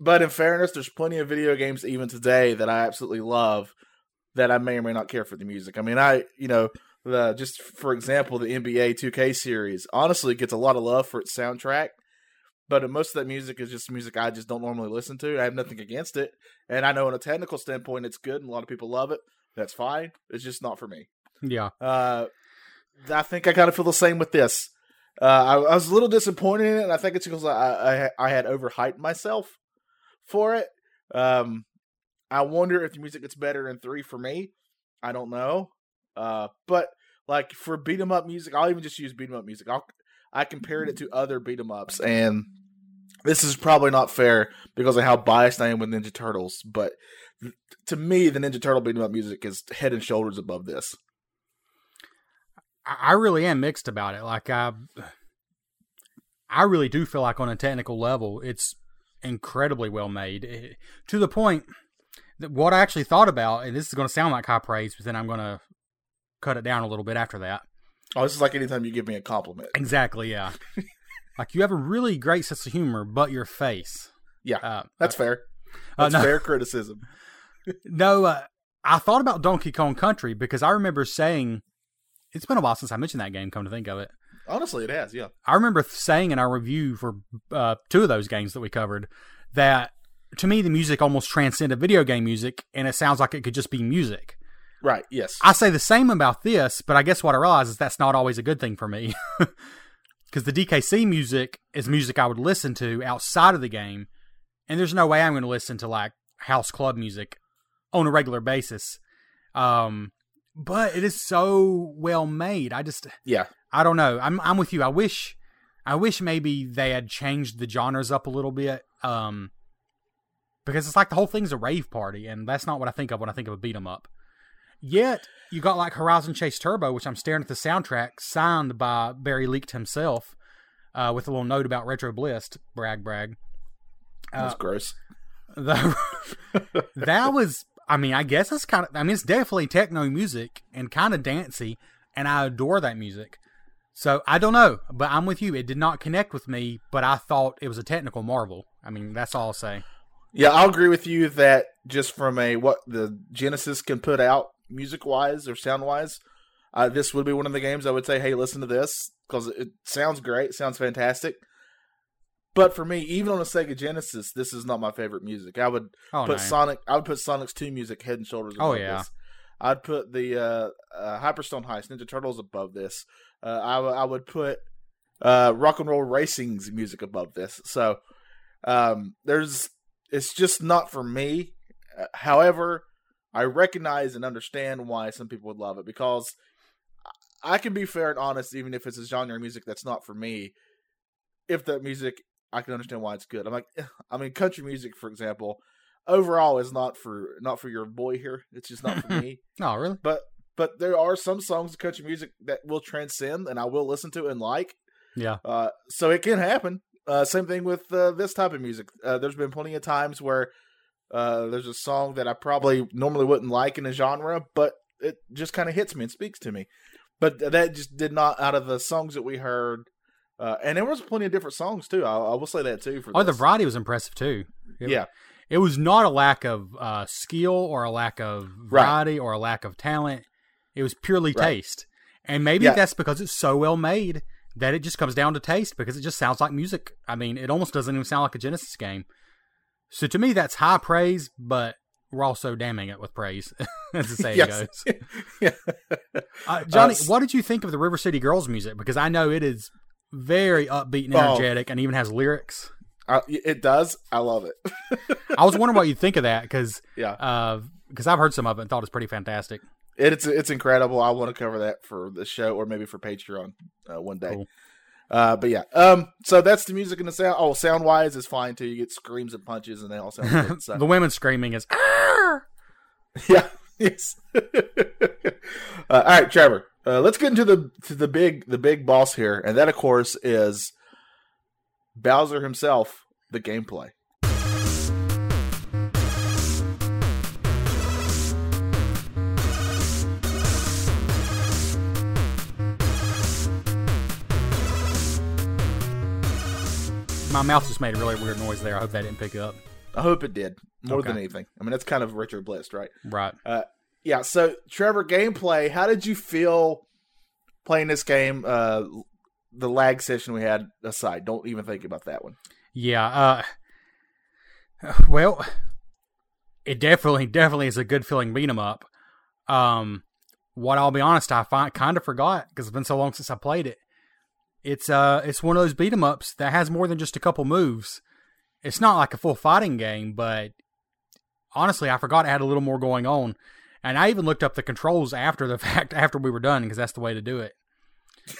D: but in fairness, there's plenty of video games even today that I absolutely love that I may or may not care for the music. I mean, I you know the just for example, the NBA 2K series honestly gets a lot of love for its soundtrack, but most of that music is just music I just don't normally listen to. I have nothing against it, and I know on a technical standpoint it's good and a lot of people love it. That's fine. It's just not for me.
C: Yeah.
D: Uh, I think I kind of feel the same with this. Uh, I, I was a little disappointed in it, and I think it's because I, I I had overhyped myself for it. Um, I wonder if the music gets better in three for me. I don't know. Uh, but like for beat 'em up music, I'll even just use beat 'em up music. I'll I compared it to other beat 'em ups, and this is probably not fair because of how biased I am with Ninja Turtles. But to me, the Ninja Turtle beat up music is head and shoulders above this.
C: I I really am mixed about it. Like I, I really do feel like on a technical level, it's incredibly well made eh, to the point that what I actually thought about, and this is going to sound like high praise, but then I'm going to cut it down a little bit after that.
D: Oh, this is like anytime you give me a compliment.
C: Exactly, yeah. like you have a really great sense of humor, but your face.
D: Yeah,
C: Uh,
D: that's fair.
C: uh,
D: That's
C: no.
D: fair criticism.
C: No, uh, I thought about Donkey Kong Country because I remember saying, it's been a while since I mentioned that game. Come to think of it,
D: Honestly, it has. Yeah.
C: I remember saying in our review for uh, two of those games that we covered that to me the music almost transcended video game music, and it sounds like it could just be music.
D: Right. Yes.
C: I say the same about this, but I guess what I realize is that's not always a good thing for me. Because the DKC music is music I would listen to outside of the game, and there's no way I'm going to listen to like house club music on a regular basis. Um, but it is so well made. I just,
D: yeah.
C: I don't know. I'm, I'm with you. I wish, I wish maybe they had changed the genres up a little bit. Um, because it's like the whole thing's a rave party, and that's not what I think of when I think of a beat 'em up. Yet you got like Horizon Chase Turbo, which I'm staring at the soundtrack, signed by Barry Leitch himself, uh, with a little note about Retro Bliss. Brag, brag.
D: That's
C: Uh,
D: gross.
C: the, that was, I mean, I guess it's kind of, I mean, it's definitely techno music and kind of dancey, and I adore that music. So I don't know, but I'm with you. It did not connect with me, but I thought it was a technical marvel. I mean, that's all I'll say.
D: Yeah, I'll agree with you that just from a what the Genesis can put out music wise or sound wise, uh, this would be one of the games I would say, hey, listen to this because it sounds great, sounds fantastic. But for me, even on a Sega Genesis, this is not my favorite music. I would
C: Oh,
D: put
C: no.
D: Sonic. I would put Sonic's Two music head and shoulders
C: Oh, yeah.
D: this. I'd put the uh, uh, Hyperstone Heist, Ninja Turtles above this. Uh, I, w- I would put uh, Rock and Roll Racing's music above this. So um, there's, it's just not for me. Uh, however, I recognize and understand why some people would love it because I can be fair and honest, even if it's a genre of music that's not for me. If that music, I can understand why it's good. I'm like, I mean, country music, for example, overall is not for not for your boy here. It's just not for me.
C: Oh, really?
D: But but there are some songs of country music that will transcend, and I will listen to and like.
C: Yeah.
D: Uh, so it can happen. Uh, same thing with uh, this type of music. Uh, there's been plenty of times where uh, there's a song that I probably normally wouldn't like in a genre, but it just kind of hits me and speaks to me. But that just did not out of the songs that we heard. Uh, and there was plenty of different songs too. I, I will say that too. For
C: Oh, the variety was impressive too. It-
D: yeah,
C: It was not a lack of uh, skill or a lack of
D: Right.
C: variety or a lack of talent. It was purely
D: Right.
C: taste. And maybe
D: Yeah.
C: that's because it's so well made that it just comes down to taste because it just sounds like music. I mean, it almost doesn't even sound like a Genesis game. So to me, that's high praise, but we're also damning it with praise, as the saying
D: Yes.
C: goes.
D: yeah.
C: Uh, Johnny,
D: s-
C: what did you think of the River City Girls music? Because I know it is very upbeat and
D: Oh.
C: energetic and even has lyrics.
D: I, it does. I love it.
C: I was wondering what you'd think of that because
D: yeah,
C: because I've heard some of it and thought it's pretty fantastic.
D: it's it's incredible. I want to cover that for the show or maybe for Patreon uh, one day.
C: Cool.
D: Uh, but yeah, um, so that's the music and the sound. Oh, sound wise is fine too. You get screams and punches, and they all sound good. So.
C: the women screaming is "Arr!"
D: yeah, yes. uh, all right, Trevor. Uh, let's get into the to the big the big boss here, and that of course is Bowser himself. The gameplay.
C: My mouth just made a really weird noise there. I hope that didn't pick up.
D: I hope it did more
C: Okay.
D: than anything. I mean, that's kind of Retro Bliss, right?
C: Right.
D: Yeah. So, Trevor, gameplay. How did you feel playing this game? Uh, the lag session we had aside, don't even think about that one.
C: Yeah. Uh, well, it definitely, definitely is a good feeling beat 'em up. Um, what I'll be honest, I find kind of forgot because it's been so long since I played it. It's uh, it's one of those beat 'em ups that has more than just a couple moves. It's not like a full fighting game, but honestly, I forgot it had a little more going on. And I even looked up the controls after the fact, after we were done, because that's the way to do it.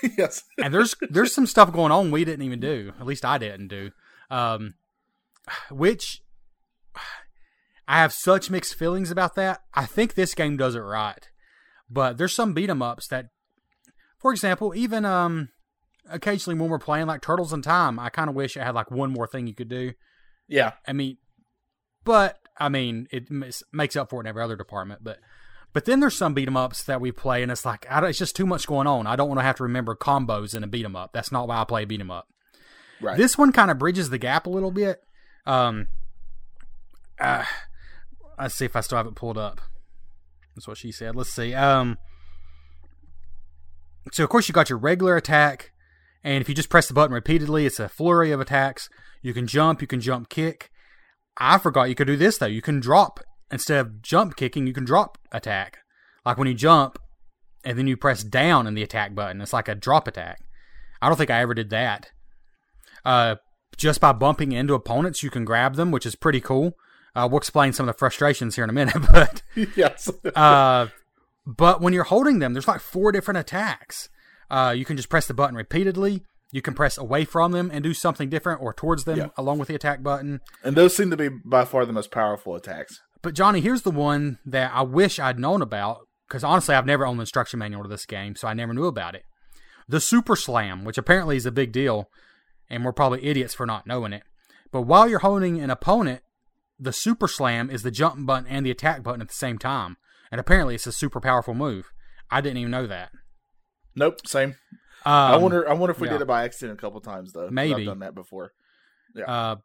D: yes.
C: and there's there's some stuff going on we didn't even do. At least I didn't do. Um, which I have such mixed feelings about that. I think this game does it right, but there's some beat 'em ups that, for example, even um, occasionally when we're playing like Turtles in Time, I kind of wish it had like one more thing you could do.
D: Yeah.
C: I mean, but I mean, it makes up for it in every other department. But but then there's some beat 'em ups that we play, and it's like I don't, it's just too much going on. I don't want to have to remember combos in a beat 'em up. That's not why I play beat 'em up.
D: Right.
C: This one kind of bridges the gap a little bit. Um, uh, let's see if I still have it pulled up. That's what she said. Let's see. Um, so of course you got your regular attack, and if you just press the button repeatedly, it's a flurry of attacks. You can jump, you can jump kick. I forgot you could do this though. You can drop instead of jump kicking, you can drop attack. Like when you jump, and then you press down in the attack button. It's like a drop attack. I don't think I ever did that. Uh, just by bumping into opponents, you can grab them, which is pretty cool. Uh, we'll explain some of the frustrations here in a minute, but
D: yes.
C: uh, but when you're holding them, there's like four different attacks. Uh, you can just press the button repeatedly. You can press away from them and do something different, or towards them
D: Yeah.
C: along with the attack button.
D: and those seem to be by far the most powerful attacks.
C: But Johnny, here's the one that I wish I'd known about because honestly, I've never owned the instruction manual to this game, so I never knew about it. The Super Slam, which apparently is a big deal, and we're probably idiots for not knowing it. But while you're holding an opponent, the Super Slam is the jump button and the attack button at the same time, and apparently it's a super powerful move. I didn't even know that.
D: Nope. Same.
C: Um,
D: I wonder. I wonder if we
C: yeah.
D: did it by accident a couple times though.
C: Maybe.
D: I've done that before.
C: Uh,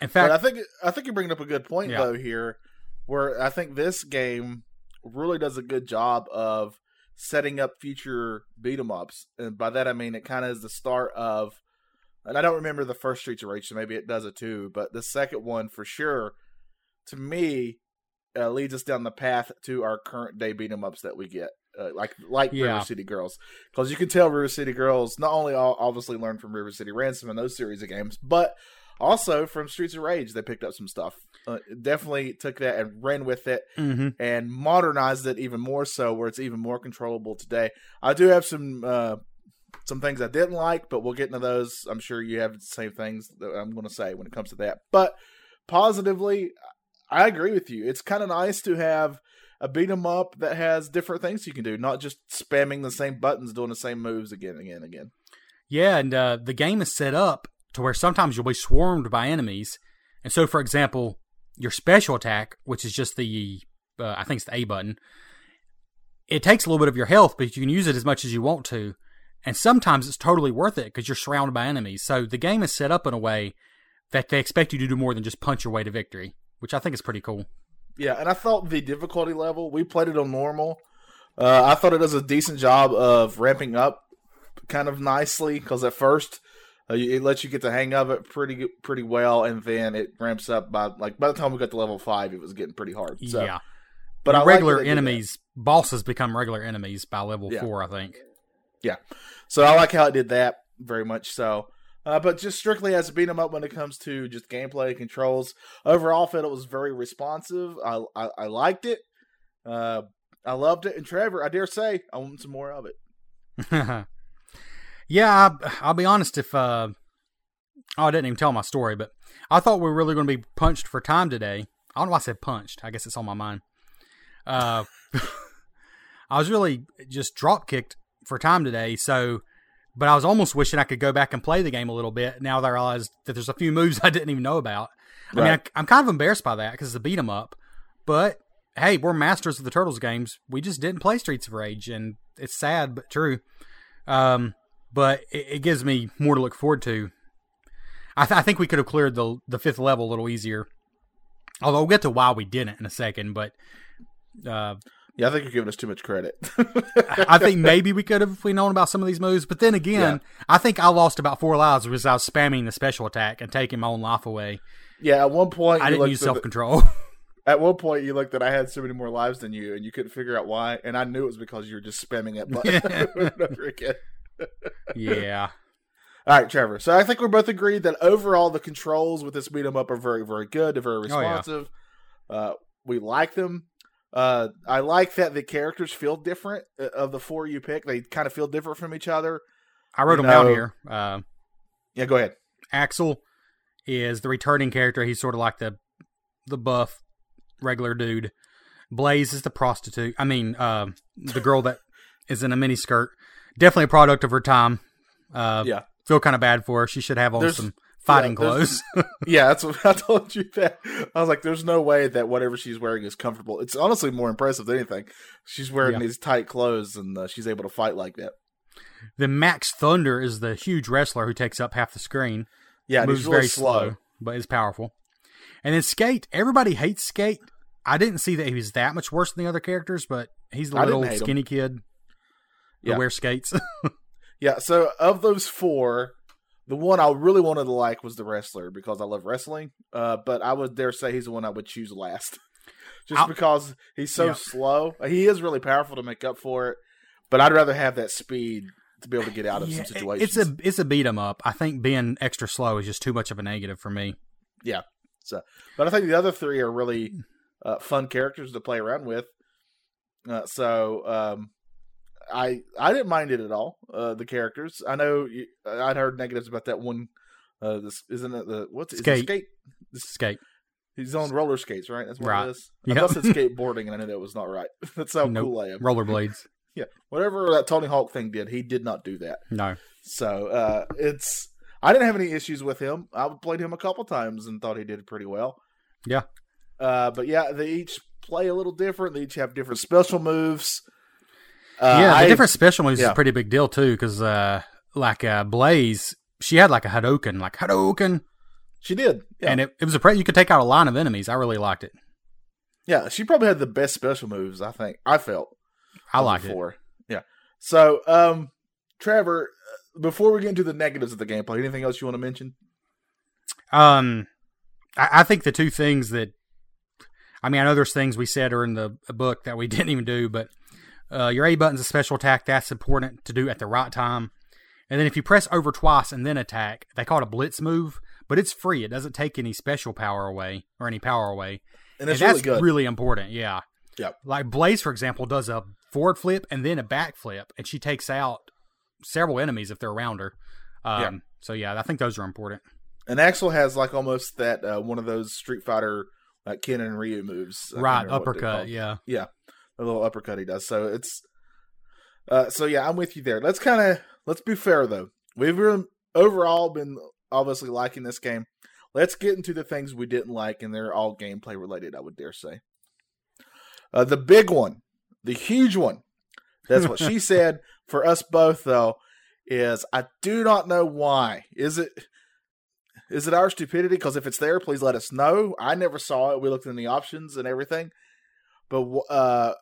C: in
D: But
C: fact,
D: I think I think you're bringing up a good point
C: Yeah.
D: though here, where I think this game really does a good job of setting up future beat 'em ups, and by that I mean it kind of is the start of. And I don't remember the first Streets of Rage, so maybe it does it too. But the second one for sure, to me, uh, leads us down the path to our current day beat 'em ups that we get, uh, like like
C: Yeah.
D: River City Girls, because you can tell River City Girls not only all obviously learned from River City Ransom and those series of games, but also from Streets of Rage they picked up some stuff. Uh, definitely took that and ran with it
C: mhm.
D: and modernized it even more so, where it's even more controllable today. I do have some uh, some things I didn't like, but we'll get into those. I'm sure you have the same things that I'm going to say when it comes to that. But positively, I agree with you. It's kind of nice to have a beat 'em up that has different things you can do, not just spamming the same buttons, doing the same moves again and again and again.
C: Yeah, and uh, the game is set up to where sometimes you'll be swarmed by enemies. And so, for example, your special attack, which is just the, uh, I think it's the A button, it takes a little bit of your health, but you can use it as much as you want to. And sometimes it's totally worth it because you're surrounded by enemies. So the game is set up in a way that they expect you to do more than just punch your way to victory, which I think is pretty cool.
D: Yeah, and I thought the difficulty level, we played it on normal. Uh, I thought it does a decent job of ramping up kind of nicely because at first uh, it lets you get the hang of it pretty pretty well, and then it ramps up by like by the time we got to level five, it was getting pretty hard. So,
C: yeah.
D: but I
C: regular
D: that.
C: enemies, bosses become regular enemies by level
D: Yeah.
C: four, I think.
D: Yeah. So I like how it did that very much so. Uh, but just strictly as a beat 'em up when it comes to just gameplay controls, overall, I felt it was very responsive. I I, I liked it. Uh, I loved it. And Trevor, I dare say, I want some more of it.
C: yeah, I, I'll be honest. If uh, oh, I didn't even tell my story, but I thought we were really going to be punched for time today. I don't know why I said punched. I guess it's on my mind. Uh, I was really just drop kicked for time today. So, but I was almost wishing I could go back and play the game a little bit. Now that I realized that there's a few moves I didn't even know about. I mean, I, I'm kind of embarrassed by that because it's a beat 'em up. But hey, we're masters of the Turtles games. We just didn't play Streets of Rage, and it's sad but true. Um, but it, it gives me more to look forward to. I, th- I think we could have cleared the the fifth level a little easier. Although we'll get to why we didn't in a second, but uh,
D: Yeah, I think you're giving us too much credit.
C: I think maybe we could have if we known about some of these moves. But then again, I think I lost about four lives because I was spamming the special attack and taking my own life away.
D: yeah, at one point,
C: I
D: you
C: didn't use self control.
D: At one point, you looked that I had so many more lives than you, and you couldn't figure out why. And I knew it was because you were just spamming that button over again.
C: yeah,
D: All right, Trevor. So I think we're both agreed that overall the controls with this beat 'em up are very, very good. They're very
C: Oh, yeah.
D: responsive. uh, we like them. Uh, I like that the characters feel different uh, of the four you pick. They kind of feel different from each other.
C: I wrote
D: You
C: them down here. Uh,
D: Yeah, go ahead.
C: Axel is the returning character. He's sort of like the the buff regular dude. Blaze is the prostitute. I mean, uh, the girl that is in a mini skirt. Definitely a product of her time. Uh,
D: Yeah.
C: Feel kind of bad for her. She should have on
D: There's-
C: some fighting
D: yeah,
C: clothes.
D: Yeah, that's what I told you that. I was like, there's no way that whatever she's wearing is comfortable. It's honestly more impressive than anything. She's wearing
C: Yeah.
D: these tight clothes and uh, she's able to fight like that.
C: then Max Thunder is the huge wrestler who takes up half the screen.
D: Yeah,
C: moves
D: really
C: very slow, but is powerful. And then Skate, everybody hates Skate. I didn't see that he was that much worse than the other characters, but he's the little
D: hate him.
C: skinny kid who
D: Yeah.
C: wears skates.
D: Yeah, so of those four, the one I really wanted to like was the wrestler because I love wrestling. Uh, but I would dare say he's the one I would choose last, just
C: I'll-
D: because he's so
C: Yeah.
D: slow. He is really powerful to make up for it, but I'd rather have that speed to be able to get out of
C: Yeah,
D: some situations.
C: It's a it's a beat 'em up. I think being extra slow is just too much of a negative for me. Yeah.
D: So, but I think the other three are really uh, fun characters to play around with. Uh, so, um, I I didn't mind it at all. Uh, the characters. I know you, I'd heard negatives about that one. Uh, this isn't it the what's is it
C: Skate.
D: skate?
C: Skate.
D: He's on roller skates, right? That's what
C: Right.
D: it is.
C: Yep.
D: thought it said skateboarding, and I knew that was not right. That's how
C: Nope.
D: cool I am.
C: Rollerblades.
D: Yeah, whatever that Tony Hawk thing did, he did not do that.
C: No.
D: So uh, it's I didn't have any issues with him. I played him a couple times and thought he did pretty well.
C: Yeah.
D: Uh, but yeah, they each play a little different. They each have different special moves. Uh,
C: yeah, the
D: I-
C: different special moves is a pretty big deal too, because uh, like uh, Blaze, she had like a Hadoken, like Hadoken,
D: She did. Yeah.
C: and it, it was a pre- you could take out a line of enemies. I really liked it.
D: yeah, she probably had the best special moves. I think I felt.
C: I liked it.
D: Yeah. So, um, Trevor, uh, before we get into the negatives of the gameplay, anything else you want to mention?
C: Um, I, I think the two things that, I mean, I know there's things we said are in the book that we didn't even do, but uh, your A button's a special attack. That's important to do at the right time. And then if you press over twice and then attack, they call it a blitz move, but it's free. It doesn't take any special power away or any power away.
D: And
C: And
D: it's really
C: that's
D: good.
C: really important. Yeah.
D: Yep.
C: Like Blaze, for example, does a forward flip and then a back flip, and she takes out several enemies if they're around her. Um,
D: Yeah.
C: So yeah, I think those are important.
D: and Axel has like almost that uh, one of those Street Fighter like Ken and Ryu moves.
C: Right,
D: remember what they're
C: uppercut. Yeah.
D: Yeah, a little uppercut he does. So it's, uh, so yeah, I'm with you there. Let's kind of let's be fair though. we've been overall been obviously liking this game. Let's get into the things we didn't like, and they're all gameplay related. I would dare say. Uh, the big one, the huge one. That's what she said. For us both, though, is I do not know why. Is it is it our stupidity? Because if it's there, please let us know. I never saw it. We looked in the options and everything, but uh,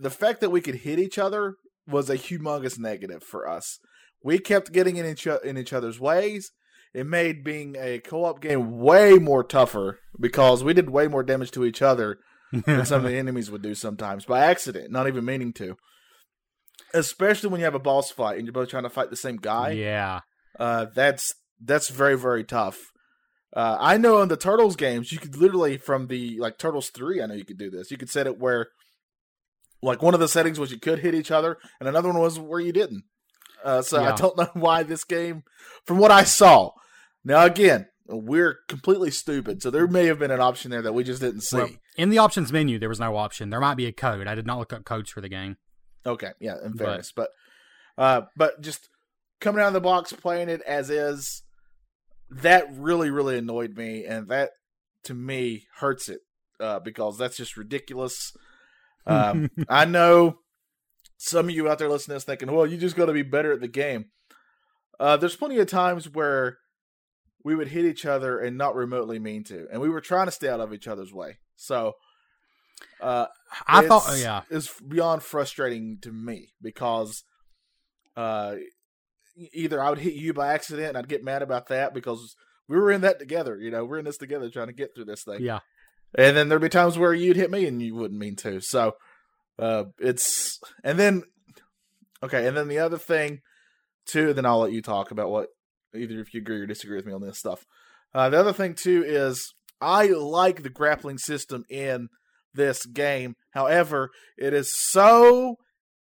D: the fact that we could hit each other was a humongous negative for us. We kept getting in each in each other's ways. It made being a co-op game way more tougher because we did way more damage to each other than some of the enemies would do sometimes by accident, not even meaning to. Especially when you have a boss fight and you're both trying to fight the same guy.
C: Yeah.
D: Uh, that's that's very very tough. Uh, I know in the Turtles games, you could literally from the like Turtles three. I know you could do this. You could set it where, like, one of the settings was you could hit each other, and another one was where you didn't. Uh, so
C: Yeah.
D: I don't know why this game, from what I saw. Now again, we're completely stupid, so there may have been an option there that we just didn't see.
C: Well, in the options menu, there was no option. There might be a code. I did not look up codes for the game.
D: Okay, yeah, in
C: But-
D: fairness, but uh, but just coming out of the box, playing it as is, that really really annoyed me, and that to me hurts it uh, because that's just ridiculous. Um, I know some of you out there listening to this thinking, "Well, you just got to be better at the game." Uh, there's plenty of times where we would hit each other and not remotely mean to, and we were trying to stay out of each other's way. So, uh,
C: I thought, yeah,
D: it's beyond frustrating to me because uh either I would hit you by accident and I'd get mad about that because we were in that together, you know, we're in this together trying to get through this thing.
C: yeah.
D: And then there'd be times where you'd hit me and you wouldn't mean to. So uh it's and then okay, and then the other thing too, then I'll let you talk about what either if you agree or disagree with me on this stuff. Uh the other thing too is I like the grappling system in this game. However, it is so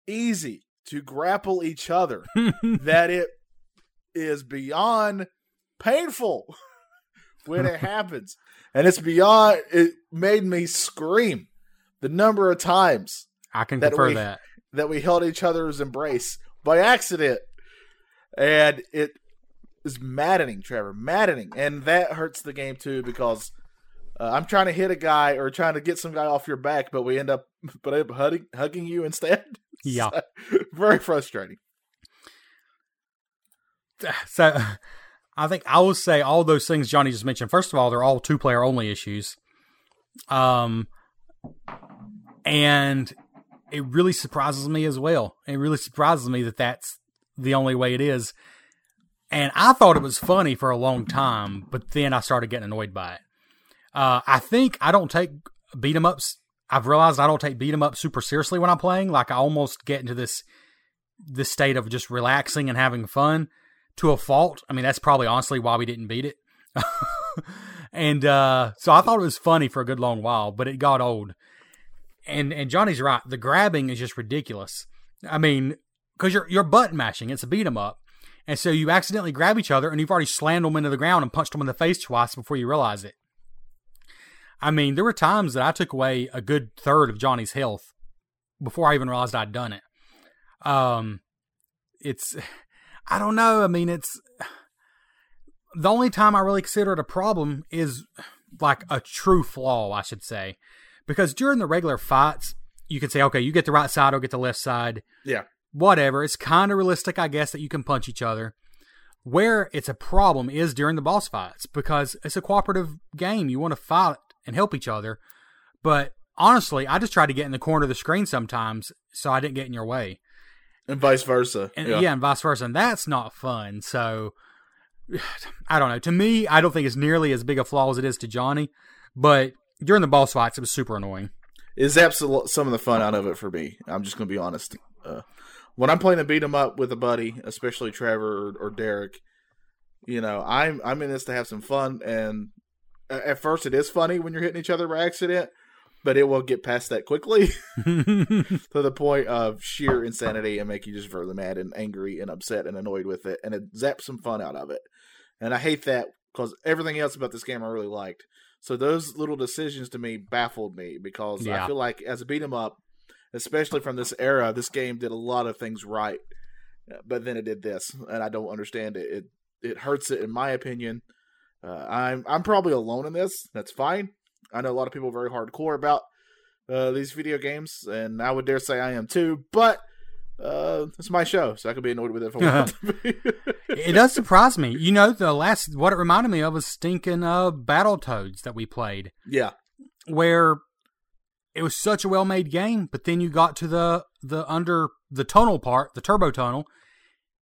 D: easy to grapple each other that it is beyond painful when it happens. And it's beyond it made me scream the number of times
C: I can
D: that
C: confirm
D: we-
C: that.
D: that we held each other's embrace by accident. And it is maddening, Trevor, maddening. And that hurts the game too because uh, I'm trying to hit a guy or trying to get some guy off your back, but we end up but I end up hugging, hugging you instead.
C: Yeah.
D: Very frustrating.
C: So I think I will say all those things Johnny just mentioned. First of all, they're all two player only issues. Um, and it really surprises me as well. It really surprises me that that's the only way it is. And I thought it was funny for a long time, but then I started getting annoyed by it. Uh, I think I don't take beat 'em ups. I've realized I don't take beat 'em up super seriously when I'm playing. Like I almost get into this this state of just relaxing and having fun to a fault. I mean, that's probably honestly why we didn't beat it. and uh, so I thought it was funny for a good long while, but it got old. And and Johnny's right. The grabbing is just ridiculous. I mean, because you're you're button mashing. It's a beat 'em up, and so you accidentally grab each other, and you've already slammed them into the ground and punched them in the face twice before you realize it. I mean, there were times that I took away a good third of Johnny's health before I even realized I'd done it. Um, it's I don't know. I mean, it's the only time I really consider it a problem is like a true flaw, I should say, because during the regular fights, you can say, okay, you get the right side, I'll get the left side,
D: Yeah.
C: whatever. It's kind of realistic, I guess, that you can punch each other. Where it's a problem is during the boss fights because it's a cooperative game. You want to fight and help each other, but honestly, I just try to get in the corner of the screen sometimes so I didn't get in your way
D: And vice versa.
C: and yeah. and vice versa, and that's not fun. So I don't know. To me, I don't think it's nearly as big a flaw as it is to Johnny, but during the boss fights, it was super annoying.
D: is absolutely some of the fun out of it for me. I'm just going to be honest. Uh, when I'm playing a beat 'em up with a buddy, especially Trevor or, or Derek, you know, I'm I'm in this to have some fun. And at first, it is funny when you're hitting each other by accident, but it will get past that quickly to the point of sheer insanity and make you just really mad and angry and upset and annoyed with it, and it zaps some fun out of it. And I hate that because everything else about this game I really liked. So those little decisions to me baffled me because I feel like as a beat 'em up, especially from this era, this game did a lot of things right. but then it did this, and I don't understand it. It it hurts it in my opinion. Uh, I'm I'm probably alone in this. That's fine. I know a lot of people are very hardcore about uh, these video games, and I would dare say I am too. But uh, it's my show, so I could be annoyed with it if I want to be.
C: it does surprise me. You know, the last what it reminded me of was stinking uh Battletoads that we played,
D: yeah,
C: where it was such a well made game, but then you got to the the under the tunnel part, the turbo tunnel,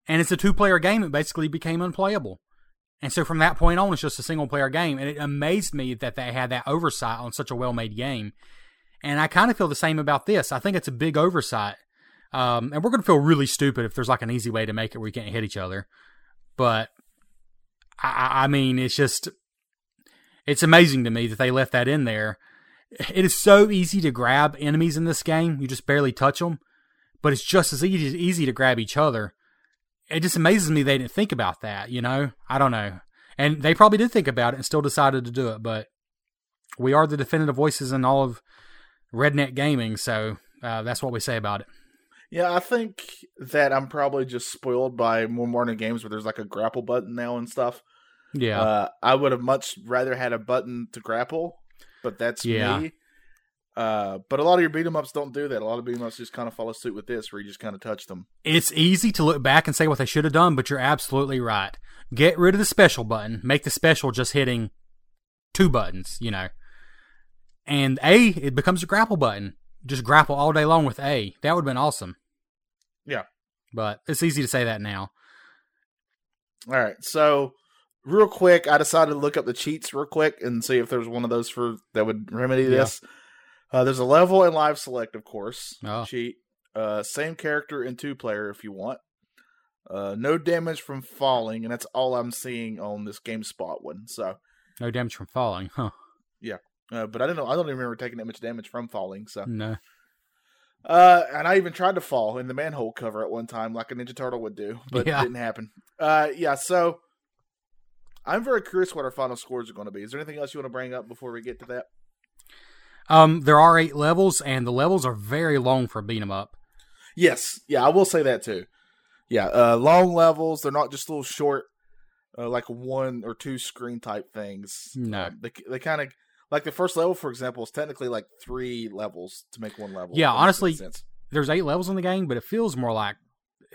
C: and it's a two player game. It basically became unplayable. And so from that point on, it's just a single player game. And it amazed me that they had that oversight on such a well made game. And I kind of feel the same about this. I think it's a big oversight. Um, and we're going to feel really stupid if there's like an easy way to make it where you can't hit each other. But I, I mean, it's just, it's amazing to me that they left that in there. It is so easy to grab enemies in this game. You just barely touch them, but it's just as easy, easy to grab each other. It just amazes me they didn't think about that, you know? I don't know. And they probably did think about it and still decided to do it, but we are the definitive voices in all of redneck gaming, so uh, that's what we say about it.
D: Yeah, I think that I'm probably just spoiled by more modern games where there's like a grapple button now and stuff.
C: Yeah.
D: Uh, I would have much rather had a button to grapple, but that's
C: Yeah.
D: me. Uh, but a lot of your beat 'em ups don't do that. A lot of beat 'em ups just kind of follow suit with this, where you just kind of touch them.
C: It's easy to look back and say what they should have done, but you're absolutely right. Get rid of the special button. Make the special just hitting two buttons, you know. And A, it becomes a grapple button. Just grapple all day long with A. That would have been awesome.
D: Yeah.
C: But it's easy to say that now.
D: All right, so real quick, I decided to look up the cheats real quick and see if there's one of those for that would remedy
C: Yeah.
D: Uh, there's a level and live select, of course.
C: Oh.
D: Cheat. Uh, same character in two player if you want. Uh, no damage from falling, and that's all I'm seeing on this GameSpot one. So,
C: No damage from falling. Huh.
D: Yeah, uh, but I don't know. I don't even remember taking that much damage from falling. So,
C: No.
D: uh, and I even tried to fall in the manhole cover at one time, like a Ninja Turtle would do, but
C: Yeah.
D: it didn't happen. Uh, yeah. So, I'm very curious what our final scores are going to be. Is there anything else you want to bring up before we get to that?
C: Um, there are eight levels, and the levels are very long for beat 'em up.
D: Yes, yeah, I will say that too. Yeah, uh, long levels. They're not just little short, uh, like one or two screen type things.
C: No.
D: Um, they they kind of like the first level, for example, is technically like three levels to make one level.
C: Yeah,
D: if that makes
C: honestly. There's eight levels in the game, but it feels more like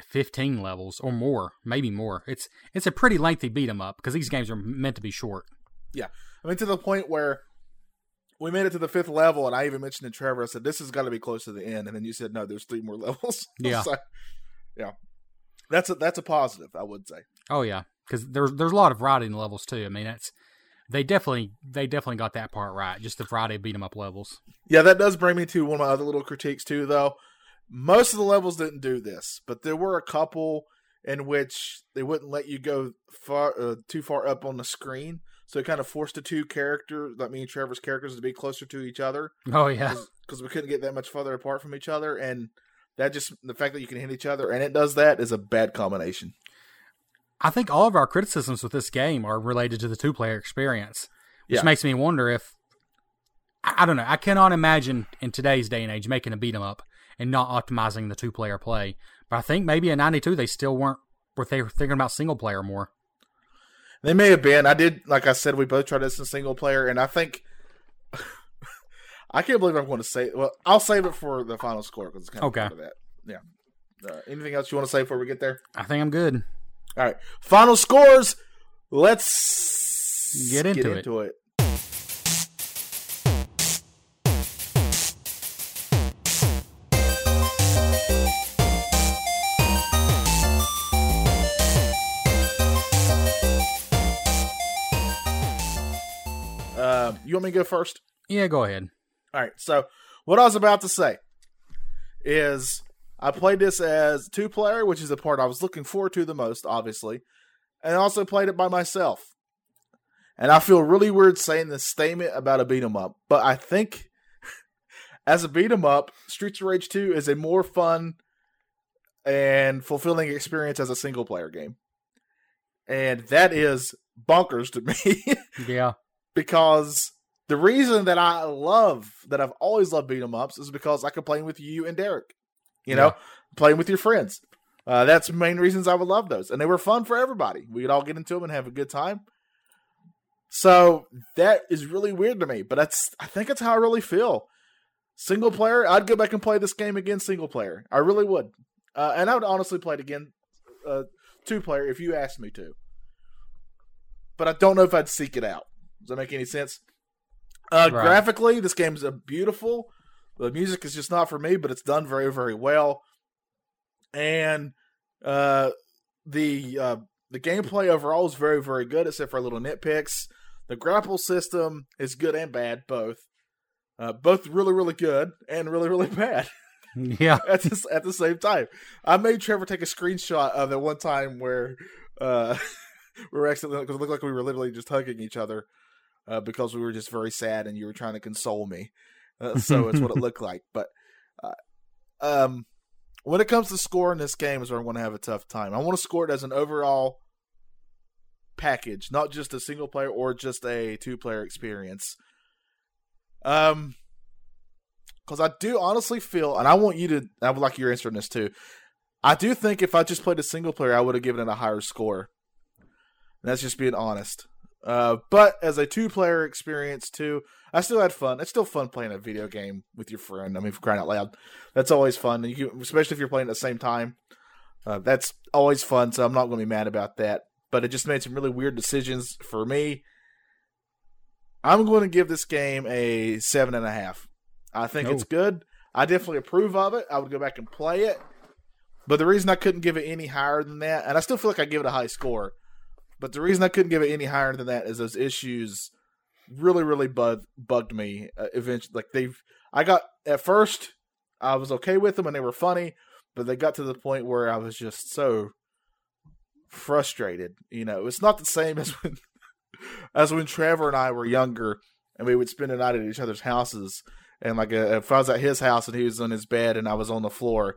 C: fifteen levels or more, maybe more. It's it's a pretty lengthy beat 'em up because these games are meant to be short.
D: Yeah, I mean, to the point where we made it to the fifth level, and I even mentioned to Trevor, I said, "This has got to be close to the end," and then you said, "No, there's three more levels."
C: Yeah.
D: So, yeah, that's a that's a positive, I would say.
C: Oh yeah, because there's there's a lot of riding levels too. I mean, that's they definitely they definitely got that part right. Just the Friday beat 'em up levels.
D: Yeah, that does bring me to one of my other little critiques too, though. Most of the levels didn't do this, but there were a couple in which they wouldn't let you go far uh, too far up on the screen, so it kind of forced the two characters, like me and Trevor's characters, to be closer to each other
C: Oh yeah,
D: because we couldn't get that much further apart from each other, and that just the fact that you can hit each other and it does that is a bad combination.
C: I think all of our criticisms with this game are related to the two player experience, which
D: Yeah.
C: makes me wonder if I, don't know. I cannot imagine in today's day and age making a beat 'em up and not optimizing the two player play. But I think maybe in '92 they still weren't. Were they were thinking about single player more?
D: They may have been. I did, like I said, we both tried this in single player, and I think I can't believe I'm going to say. Well, I'll save it for the final score because it's kind of
C: Okay.
D: part of that. Yeah. Uh, anything else you want to say before we get there?
C: I think I'm good.
D: All right, final scores. Let's
C: Get into it.
D: into it. Uh, you want me to go first?
C: Yeah, go ahead.
D: All right. So what I was about to say is I played this as two player, which is the part I was looking forward to the most, obviously, and I also played it by myself. And I feel really weird saying this statement about a beat 'em up, but I think as a beat 'em up, Streets of Rage 2 is a more fun and fulfilling experience as a single player game. And that is bonkers to me.
C: Yeah,
D: because the reason that I love that I've always loved beat 'em ups is because I can play with you and Derek. You know,
C: Yeah.
D: playing with your friends. Uh, that's the main reasons I would love those, and they were fun for everybody. We could all get into them and have a good time. So that is really weird to me, but that's I think that's how I really feel. Single player, I'd go back and play this game again. Single player, I really would, uh, and I would honestly play it again, uh, two player if you asked me to. But I don't know if I'd seek it out. Does that make any sense? Uh,
C: Right.
D: Graphically, this game's a beautiful. The music is just not for me, but it's done very, very well. And uh, the uh, the gameplay overall is very, very good, except for a little nitpicks. The grapple system is good and bad, both. Uh, both really, really good and really, really bad
C: Yeah.
D: at the, at the same time. I made Trevor take a screenshot of the one time where uh, we were actually because it looked like we were literally just hugging each other uh, because we were just very sad and you were trying to console me. Uh, so it's what it looked like. But uh, um, when it comes to scoring this game, is where I'm going to have a tough time. I want to score it as an overall package, not just a single player or just a two player experience. Um, because I do honestly feel, and I want you to, I would like your answer on this too. I do think if I just played a single player, I would have given it a higher score. And that's just being honest. Uh, but as a two player experience too, I still had fun. It's still fun playing a video game with your friend. I mean, for crying out loud, that's always fun. And you can, especially if you're playing at the same time, uh, that's always fun. So I'm not going to be mad about that. But it just made some really weird decisions for me. I'm going to give this game a seven and a half. I think it's
C: Oh.
D: good. I definitely approve of it. I would go back and play it. But the reason I couldn't give it any higher than that, and I still feel like I give it a high score, but the reason I couldn't give it any higher than that is those issues really, really bug, bugged me. Uh, eventually, like they've, I got at first, I was okay with them and they were funny, but they got to the point where I was just so frustrated. You know, it's not the same as when, as when Trevor and I were younger and we would spend the night at each other's houses. And like, uh, if I was at his house and he was on his bed and I was on the floor,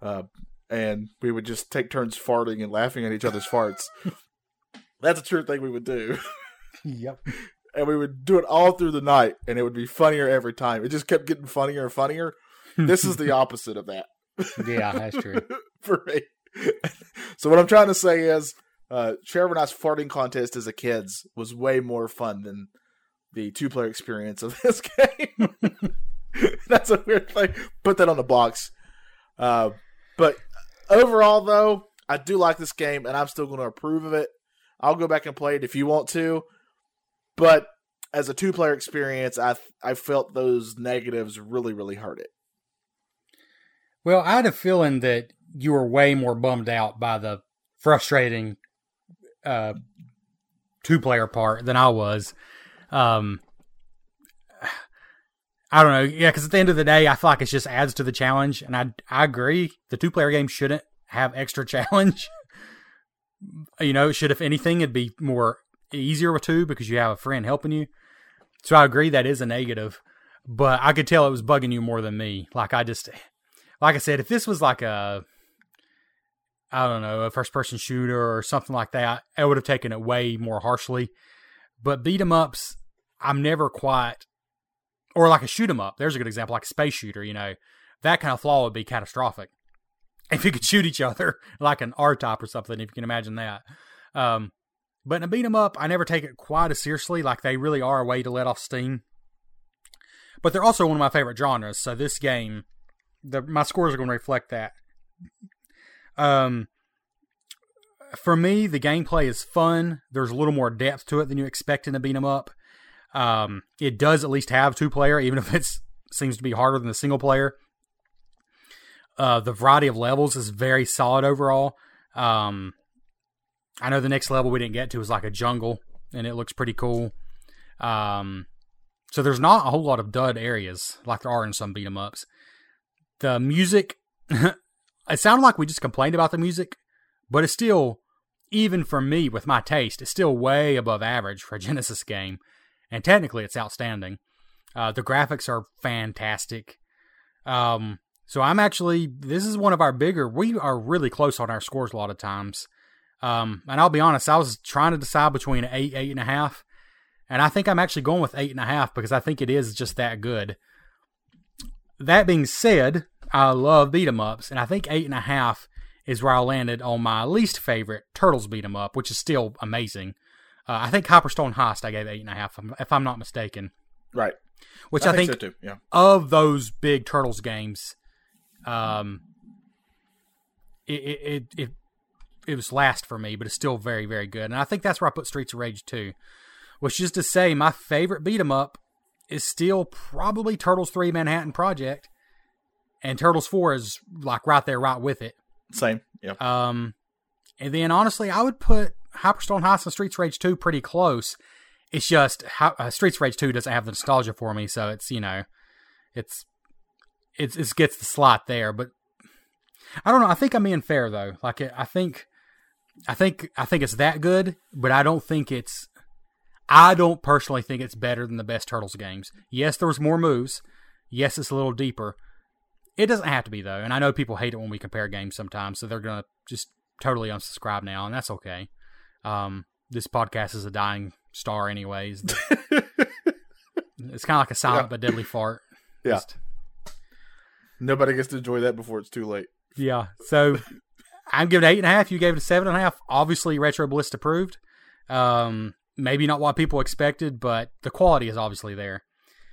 D: uh, and we would just take turns farting and laughing at each other's farts. That's a true thing we would do.
C: Yep.
D: and we would do it all through the night, and it would be funnier every time. It just kept getting funnier and funnier. This is the opposite of that
C: Yeah, that's true.
D: for me. so what I'm trying to say is, uh, Trevor and I's farting contest as a kids was way more fun than the two player experience of this game. That's a weird thing. Put that on the box. Uh, but overall, though, I do like this game, and I'm still going to approve of it. I'll go back and play it if you want to, but as a two player experience, I I felt those negatives really really hurt it.
C: Well, I had a feeling that you were way more bummed out by the frustrating uh, two player part than I was. Um, I don't know. Yeah, because at the end of the day, I feel like it just adds to the challenge. And I, I agree. The two player game shouldn't have extra challenge. You know, it should, if anything, it'd be more easier with two because you have a friend helping you. So I agree that is a negative. But I could tell it was bugging you more than me. Like, I just, like I said, if this was like a, I don't know, a first person shooter or something like that, I would have taken it way more harshly. But beat 'em ups, I'm never quite, or like a shoot 'em up. There's a good example, like a space shooter. You know, that kind of flaw would be catastrophic if you could shoot each other like an R type or something. If you can imagine that. Um, but in a beat 'em up, I never take it quite as seriously. Like they really are a way to let off steam. But they're also one of my favorite genres. So this game, the my scores are going to reflect that. Um, for me, the gameplay is fun. There's a little more depth to it than you expect in a beat 'em up. Um, it does at least have two player, even if it seems to be harder than the single player. Uh, the variety of levels is very solid overall. Um, I know the next level we didn't get to was like a jungle, and it looks pretty cool. Um, so there's not a whole lot of dud areas like there are in some beat 'em ups. The music, it sounded like we just complained about the music, but it's still, even for me with my taste, it's still way above average for a Genesis game, and technically it's outstanding. Uh, the graphics are fantastic. Um, so I'm actually this is one of our bigger. We are really close on our scores a lot of times. Um, and I'll be honest, I was trying to decide between eight, eight and a half, and I think I'm actually going with eight and a half because I think it is just that good. That being said, I love beat 'em ups, and I think eight and a half is where I landed on my least favorite Turtles beat 'em up, which is still amazing. Uh, I think Hyperstone Heist I gave eight and a half, if I'm not mistaken.
D: Right.
C: Which I,
D: think,
C: think,
D: so too. Yeah.
C: of those big Turtles games, um, it it, it it it was last for me, but it's still very very good. And I think that's where I put Streets of Rage 2. Which is to say, my favorite beat 'em up is still probably Turtles 3 Manhattan Project, and Turtles 4 is like right there, right with it.
D: Same. Yeah.
C: Um, and then honestly, I would put Hyperstone Heist and Streets of Rage 2 pretty close. It's just uh, Streets of Rage 2 doesn't have the nostalgia for me, so it's you know, it's it's it gets the slot there. But I don't know. I think I'm being fair though. Like I think, I think I think it's that good, but I don't think it's. I don't personally think it's better than the best Turtles games. Yes, there was more moves. Yes, it's a little deeper. It doesn't have to be though, and I know people hate it when we compare games sometimes, so they're gonna just totally unsubscribe now, and that's okay. Um, this podcast is a dying star, anyways. it's kind of like a silent
D: Yeah.
C: but deadly fart.
D: Yeah.
C: Just-
D: Nobody gets to enjoy that before it's too late.
C: yeah. So I'm giving it eight and a half. You gave it a seven and a half. Obviously, Retro Bliss approved. Um, maybe not what people expected, but the quality is obviously there.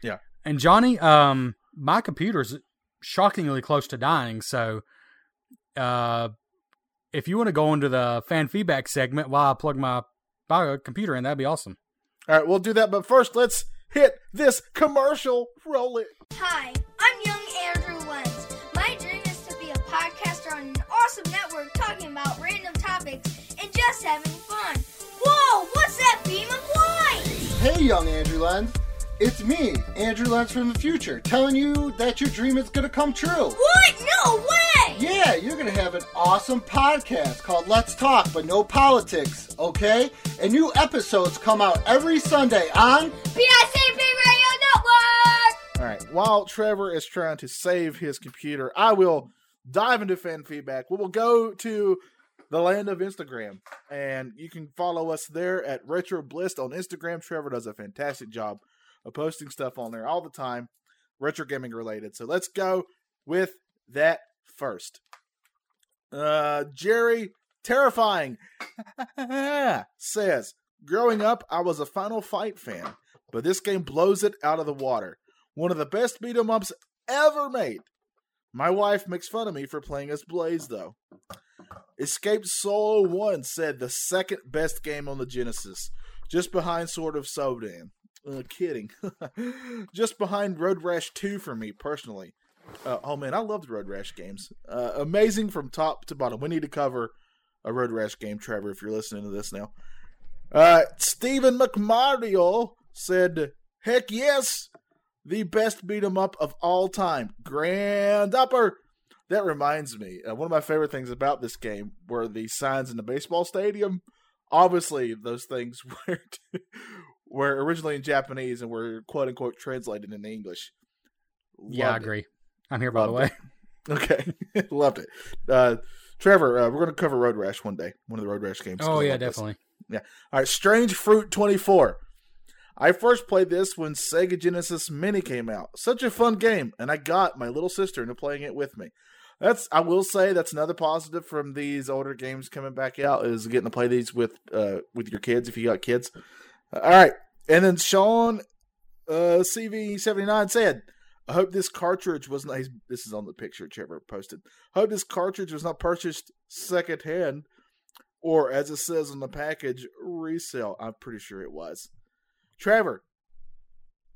D: Yeah.
C: And Johnny, um, my computer's shockingly close to dying. So, uh, if you want to go into the fan feedback segment while I plug my, my computer in, that'd be awesome.
D: All right, we'll do that. But first, let's hit this commercial. Roll it.
E: Hi, I'm young awesome network talking about random topics and just having fun. Whoa, what's that beam of light?
F: Hey, young Andrew Lenz. It's me, Andrew Lenz from the future, telling you that your dream is going to come true.
E: What? No way!
F: Yeah, you're going to have an awesome podcast called Let's Talk, but no politics, okay? And new episodes come out every Sunday on.
E: PICP Radio Network!
D: All right. While Trevor is trying to save his computer, I will dive into fan feedback. We will go to the land of Instagram, and you can follow us there at Retro Bliss on Instagram. Trevor does a fantastic job of posting stuff on there all the time, retro gaming related. So let's go with that first. Uh, Jerry, terrifying, says, Growing up, I was a Final Fight fan, but this game blows it out of the water. One of the best beat 'em ups ever made. My wife makes fun of me for playing as Blaze, though. Escape Solo 1 said the second best game on the Genesis, just behind Sword of Sodan. Uh, kidding. just behind Road Rash 2 for me, personally. Uh, oh man, I loved Road Rash games. Uh, amazing from top to bottom. We need to cover a Road Rash game, Trevor, if you're listening to this now. Uh, Stephen McMario said, Heck yes, the best beat 'em up of all time. Grand Upper. That reminds me, uh, one of my favorite things about this game were the signs in the baseball stadium. Obviously, those things were were originally in Japanese and were quote unquote translated into English.
C: yeah, I
D: Loved it.
C: agree. I'm here by the
D: Loved
C: way.
D: Okay, loved it. Uh, Trevor, uh, we're going to cover Road Rash one day. One of the Road Rash games.
C: Oh yeah,
D: like this.
C: definitely.
D: All right, Strange Fruit 24. I first played this when Sega Genesis Mini came out. Such a fun game, and I got my little sister into playing it with me. That's I will say that's another positive from these older games coming back out is getting to play these with uh with your kids if you got kids. All right, and then Sean uh CV79 said, "I hope this cartridge was not." This is on the picture Trevor posted. Hope this cartridge was not purchased secondhand or as it says on the package, resale. I'm pretty sure it was. Trevor,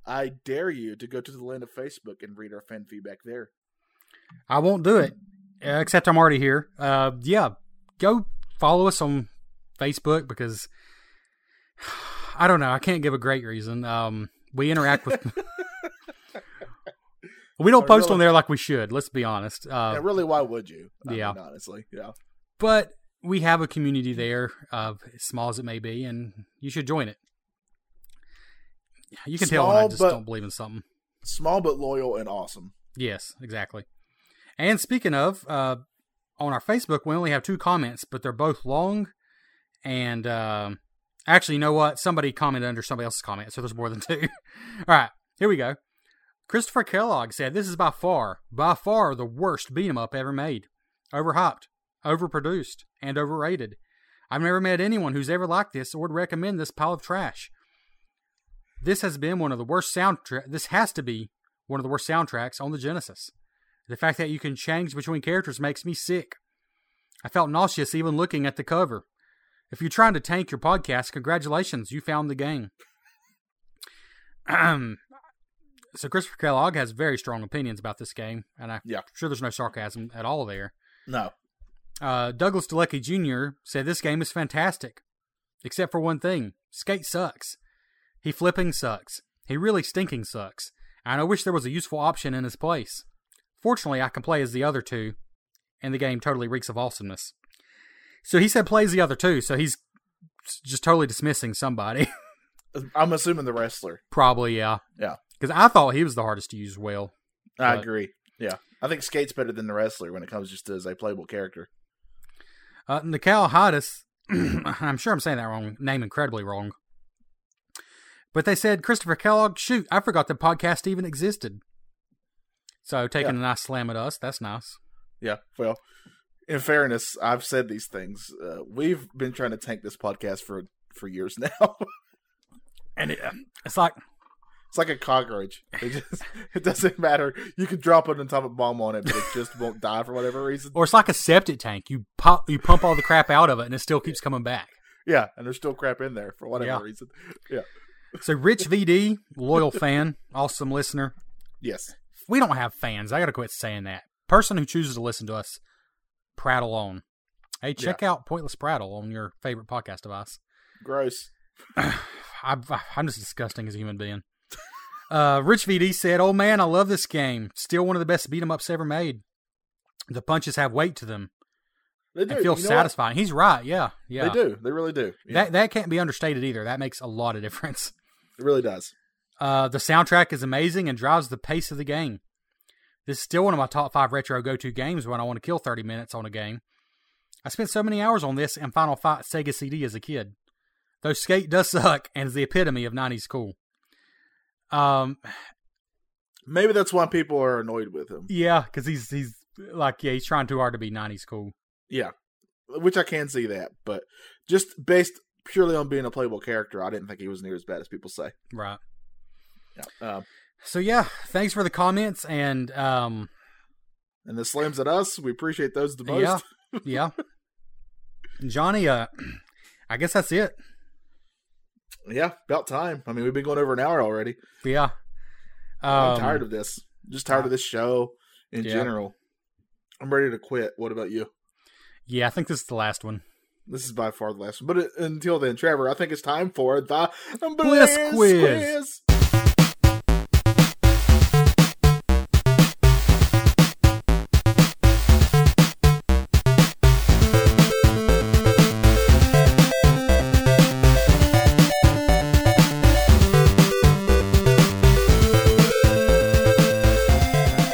D: I dare you to go to the land of Facebook and read our fan feedback there.
C: I won't do it, uh, except I'm already here. Uh, yeah, go follow us on Facebook because I don't know. I can't give a great reason. Um, we interact with. we don't post
D: really?
C: on there like we should. Let's be honest. Uh,
D: and really, why would you? I
C: yeah.
D: mean, honestly, yeah.
C: but we have a community there, uh, as small as it may be, and you should join it. You can tell when I just
D: but-
C: don't believe in something.
D: Small but loyal and awesome.
C: Yes, exactly. And speaking of, uh, on our Facebook, we only have two comments, but they're both long. And um, actually, you know what? Somebody commented under somebody else's comment, so there's more than two. All right, here we go. Christopher Kellogg said, "This is by far, by far the worst beat 'em up ever made. Overhyped. overproduced, and overrated. I've never met anyone who's ever liked this or would recommend this pile of trash. This has been one of the worst soundtrack. This has to be one of the worst soundtracks on the Genesis. The fact that you can change between characters makes me sick. I felt nauseous even looking at the cover. If you're trying to tank your podcast, congratulations, you found the game. so Christopher Kellogg has very strong opinions about this game, and I'm
D: Yeah.
C: sure there's no sarcasm at all there.
D: No.
C: Uh, Douglas DeLucky Jr. said this game is fantastic, except for one thing: Skate sucks. He flipping sucks. He really stinking sucks. And I wish there was a useful option in his place. Fortunately, I can play as the other two, and the game totally reeks of awesomeness. So he said plays the other two, so he's just totally dismissing somebody.
D: I'm assuming the wrestler.
C: Probably, yeah.
D: Yeah.
C: Because I thought he was the hardest to use well.
D: I
C: But-
D: agree. Yeah. I think Skate's better than the wrestler when it comes just as a playable character.
C: Uh, Nikal Hodis, I'm sure I'm saying that wrong, name incredibly wrong. But they said, Christopher Kellogg, shoot, I forgot the podcast even existed. So taking
D: Yeah.
C: a nice slam at us, that's nice.
D: Yeah. Well, in fairness, I've said these things. Uh, we've been trying to tank this podcast for for years now.
C: And it, it's like,
D: it's like a cockroach. It just it doesn't matter. You can drop an atomic bomb on it, but it just won't die for whatever reason.
C: or it's like a septic tank. You pop, you pump all the crap out of it, and it still keeps coming back.
D: Yeah, and there's still crap in there for whatever
C: Yeah.
D: reason. Yeah.
C: So Rich VD, loyal fan, awesome listener.
D: Yes.
C: We don't have fans. I got to quit saying that. Person who chooses to listen to us, prattle on. Hey, check out Pointless Prattle on your favorite podcast device.
D: Gross.
C: I'm, I'm just disgusting as a human being. Uh, Rich VD said, "Oh man, I love this game. Still one of the best beat 'em ups ever made. The punches have weight to them
D: They do.
C: and feel
D: You know what?
C: satisfying." He's right. Yeah, yeah.
D: They do. They really do. Yeah,
C: That that can't be understated either. That makes a lot of difference.
D: It really does.
C: Uh, the soundtrack is amazing and drives the pace of the game. This is still one of my top five retro go to games when I want to kill 30 minutes on a game. I spent so many hours on this and Final Fight Sega CD as a kid. Though Skate does suck and is the epitome of 90s cool. Um,
D: Maybe that's why people are annoyed with him.
C: yeah, because he's he's like yeah, he's trying too hard to be 90s cool.
D: Yeah, which I can see that, but just based purely on being a playable character, I didn't think he was near as bad as people say.
C: Right.
D: Yeah. Um,
C: So yeah, thanks for the comments and um,
D: and the slams at us, we appreciate those the most.
C: yeah, yeah. Johnny, uh, I guess that's it.
D: Yeah, about time. I mean, we've been going over an hour already.
C: Yeah.
D: I'm
C: Um,
D: tired of this. Just tired of this show in
C: Yeah.
D: general. I'm ready to quit. What about you?
C: Yeah, I think this is the last one.
D: This is by far the last one. But uh, until then, Trevor, I think it's time for the
C: Bliss
D: Bliss
C: Quiz.
D: Quiz.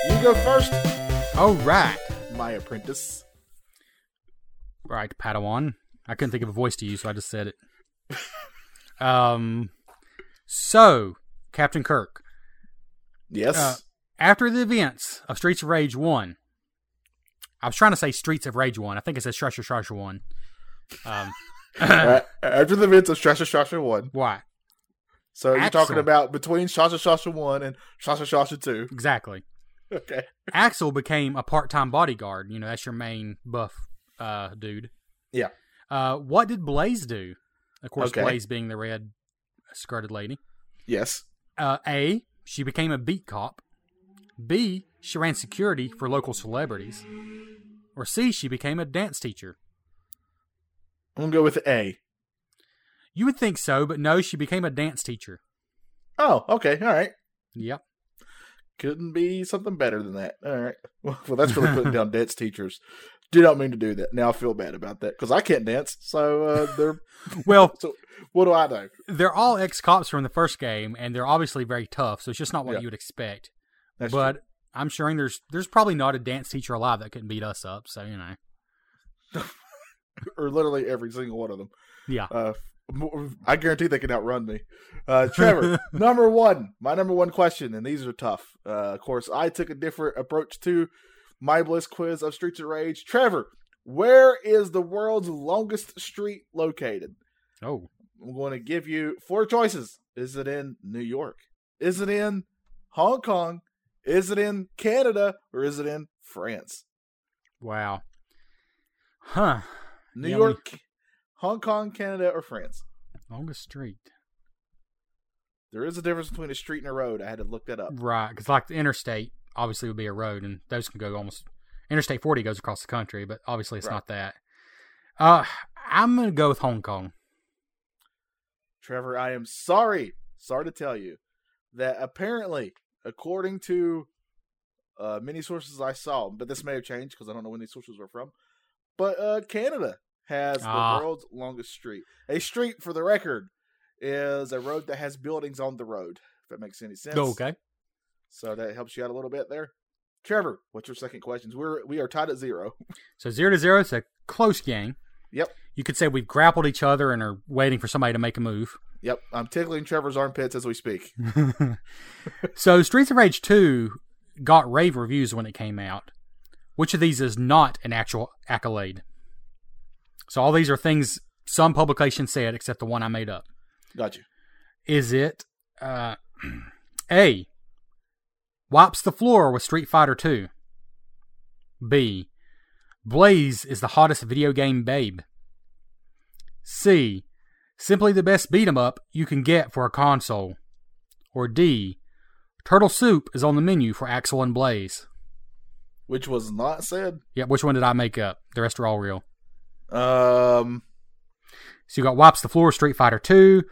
D: You go first,
C: All right.
D: my apprentice.
C: Right, Padawan. I couldn't think of a voice to use, so I just said it. um, so, Captain Kirk,
D: Yes.
C: Uh, after the events of Streets of Rage 1, I was trying to say Streets of Rage 1. I think it says Strasher Strasher 1. Um,
D: after the events of Shasha Shasha 1.
C: why?
D: So you're talking about between Shasha Shasha 1 and Shasha Shasha 2.
C: Exactly.
D: Okay.
C: Axel became a part time bodyguard. You know, that's your main buff uh, dude.
D: Yeah.
C: Uh, what did Blaze do? Of course,
D: Okay.
C: Blaze being the red skirted lady.
D: Yes.
C: Uh, A, she became a beat cop. B, she ran security for local celebrities. Or C, she became a dance teacher.
D: I'm to go with A.
C: You would think so, but no, she became a dance teacher.
D: Oh, okay. All right.
C: Yep.
D: Couldn't be something better than that. All right. Well, well that's really putting down dance teachers. Do not mean to do that. Now I feel bad about that because I can't dance. So uh, they're
C: Well,
D: so. What do I know?
C: they're all ex cops from the first game, and they're obviously very tough, so it's just not what
D: Yeah.
C: you would expect.
D: That's
C: but I'm sure there's there's probably not a dance teacher alive that couldn't beat us up, so you know.
D: or literally every single one of them.
C: Yeah.
D: Uh, I guarantee they can outrun me. Uh, Trevor, number one, my number one question, and these are tough. Uh, of course, I took a different approach to my Bliss quiz of Streets of Rage. Trevor, Where is the world's longest street located?
C: Oh,
D: I'm going to give you four choices. Is it in New York? Is it in Hong Kong? Is it in Canada? Or is it in France?
C: wow. Huh.
D: New
C: Yeah,
D: York, Hong Kong, Canada, or France?
C: Longest street.
D: There is a difference between a street and a road. I had to look that up.
C: Right, because like the interstate obviously would be a road, and those can go almost. Interstate 40 goes across the country, but obviously it's
D: Right.
C: not that. Uh, I'm gonna go with Hong Kong.
D: Trevor, I am sorry, sorry to tell you that apparently, according to uh, many sources I saw, but this may have changed because I don't know when these sources were from. But uh, Canada has
C: Ah.
D: the world's longest street. A street, for the record, is a road that has buildings on the road. If that makes any sense.
C: okay.
D: So that helps you out a little bit there. Trevor, what's your second question? We're we are tied at zero.
C: So zero to zero. It's a close game.
D: Yep.
C: You could say we've grappled each other and are waiting for somebody to make a move.
D: Yep, I'm tickling Trevor's armpits as we speak.
C: so Streets of Rage 2 got rave reviews when it came out. Which of these is not an actual accolade? So all these are things some publication said, except the one I made up.
D: Got you.
C: Is it uh, A. Wipes the floor with Street Fighter 2? B. Blaze is the hottest video game babe? C. Simply the best beat 'em up you can get for a console? Or D. Turtle Soup is on the menu for Axel and Blaze?
D: Which was not said.
C: Yeah, which one did I make up? The rest are all real.
D: Um,
C: So you got Wipes the Floor, with Street Fighter 2.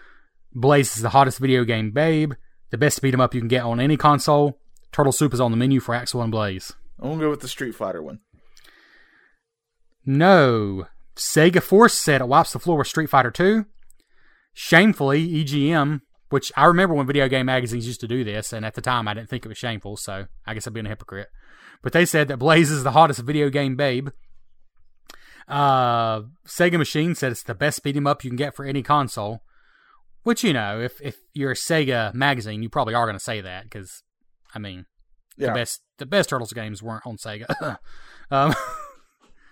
C: Blaze is the hottest video game babe. The best beat 'em up you can get on any console. Turtle Soup is on the menu for Axel and Blaze.
D: I'm gonna go with the Street Fighter one.
C: No. Sega Force said it wipes the floor with Street Fighter 2. Shamefully, EGM, which I remember when video game magazines used to do this, and at the time I didn't think it was shameful, so I guess I'm being a hypocrite. But they said that Blaze is the hottest video game babe. Uh, Sega Machine said it's the best beat 'em up you can get for any console. Which you know, if if you're a Sega magazine, you probably are going to say that because, I mean,
D: Yeah,
C: the best the best Turtles games weren't on Sega. um,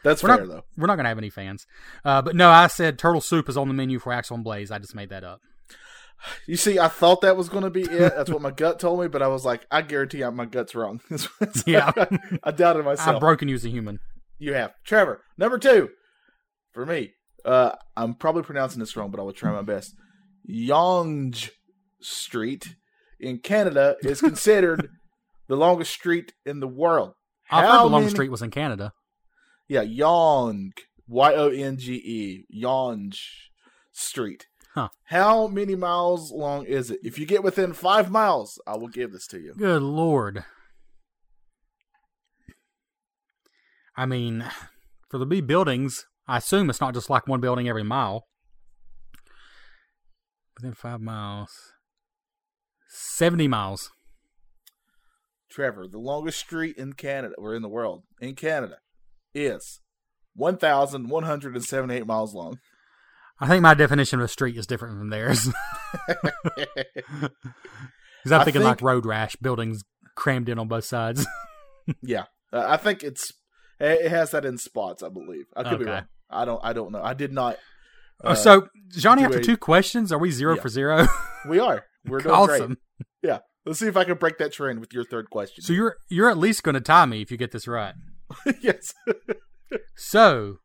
D: that's
C: we're
D: fair
C: not,
D: though.
C: We're not going to have any fans. Uh, but no, I said turtle soup is on the menu for Axel and Blaze. I just made that up.
D: You see, I thought that was gonna be it. That's what my gut told me, but I was like, I guarantee my gut's wrong.
C: Yeah.
D: I doubted myself.
C: I've broken you as a human.
D: You have. Trevor, number two for me. Uh, I'm probably pronouncing this wrong, but I will try my best. Yonge Street in Canada is considered the longest street in the world.
C: I've
D: How
C: heard the longest
D: many-
C: street was in Canada.
D: Yeah, Yonge. Y O N G E. Yonge Street.
C: Huh.
D: How many miles long is it? If you get within five miles, I will give this to you.
C: Good lord. I mean, for the B buildings, I assume it's not just like one building every mile. Within five miles. 70 miles.
D: Trevor, the longest street in Canada, or in the world, in Canada, is 1,178 miles long.
C: I think my definition of a street is different from theirs. Because I'm thinking like road rash, buildings crammed in on both sides.
D: yeah, uh, I think it's it has that in spots. I believe I could be
C: Okay.
D: wrong. I don't. I don't know. I did not. uh,
C: so, Johnny, after
D: a-
C: two questions, are we zero
D: Yeah.
C: for zero?
D: we are. We're doing
C: awesome.
D: great. Yeah. Let's see if I can break that trend with your third question.
C: So you're you're at least going to tie me if you get this right.
D: yes.
C: So,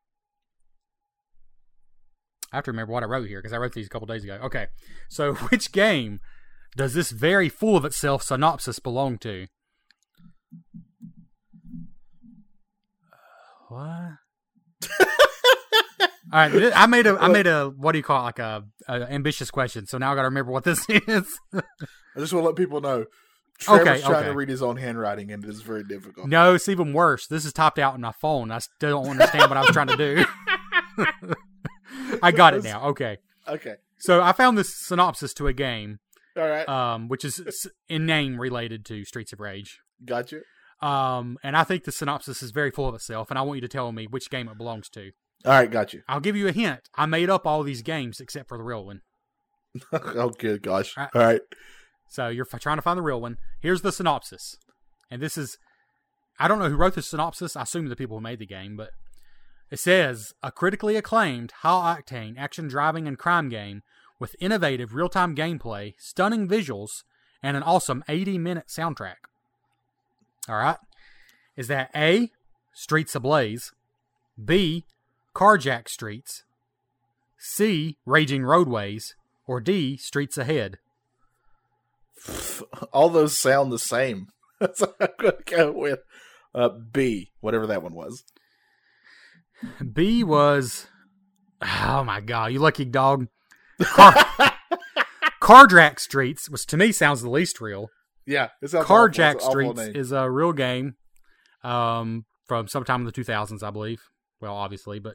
C: I have to remember what I wrote here because I wrote these a couple days ago. Okay, so which game does this very full of itself synopsis belong to? Uh, what? All right, I made a I made a what do you call it like a, a ambitious question. So now I got to remember what this is.
D: I just want to let people know. Trevor's
C: Okay,
D: trying
C: okay.
D: to read his own handwriting, and it is very difficult.
C: no, it's even worse. This is topped out on my phone. I still don't understand what I was trying to do. I got it now. Okay.
D: Okay.
C: So I found this synopsis to a game,
D: All right.
C: um, which is in name related to Streets of Rage.
D: Got you.
C: Um, and I think the synopsis is very full of itself, and I want you to tell me which game it belongs to.
D: All right. Got you.
C: I'll give you a hint. I made up all these games except for the real one.
D: oh, good gosh.
C: All
D: All
C: right.
D: right.
C: So you're f- trying to find the real one. Here's the synopsis. And this is, I don't know who wrote the synopsis. I assume the people who made the game, but It says a critically acclaimed, high octane action driving and crime game with innovative real time gameplay, stunning visuals, and an awesome 80 minute soundtrack. All right. Is that A, Streets Ablaze, B, Carjack Streets, C, Raging Roadways, or D, Streets Ahead?
D: All those sound the same. so I'm going to go with uh, B, whatever that one was.
C: B was, oh my god, you lucky dog. Car, Carjack Streets, which to me sounds the least real.
D: Yeah, it sounds awful. It's
C: Carjack
D: awful
C: Streets is a real game um, from sometime in the 2000s, I believe. Well, obviously, but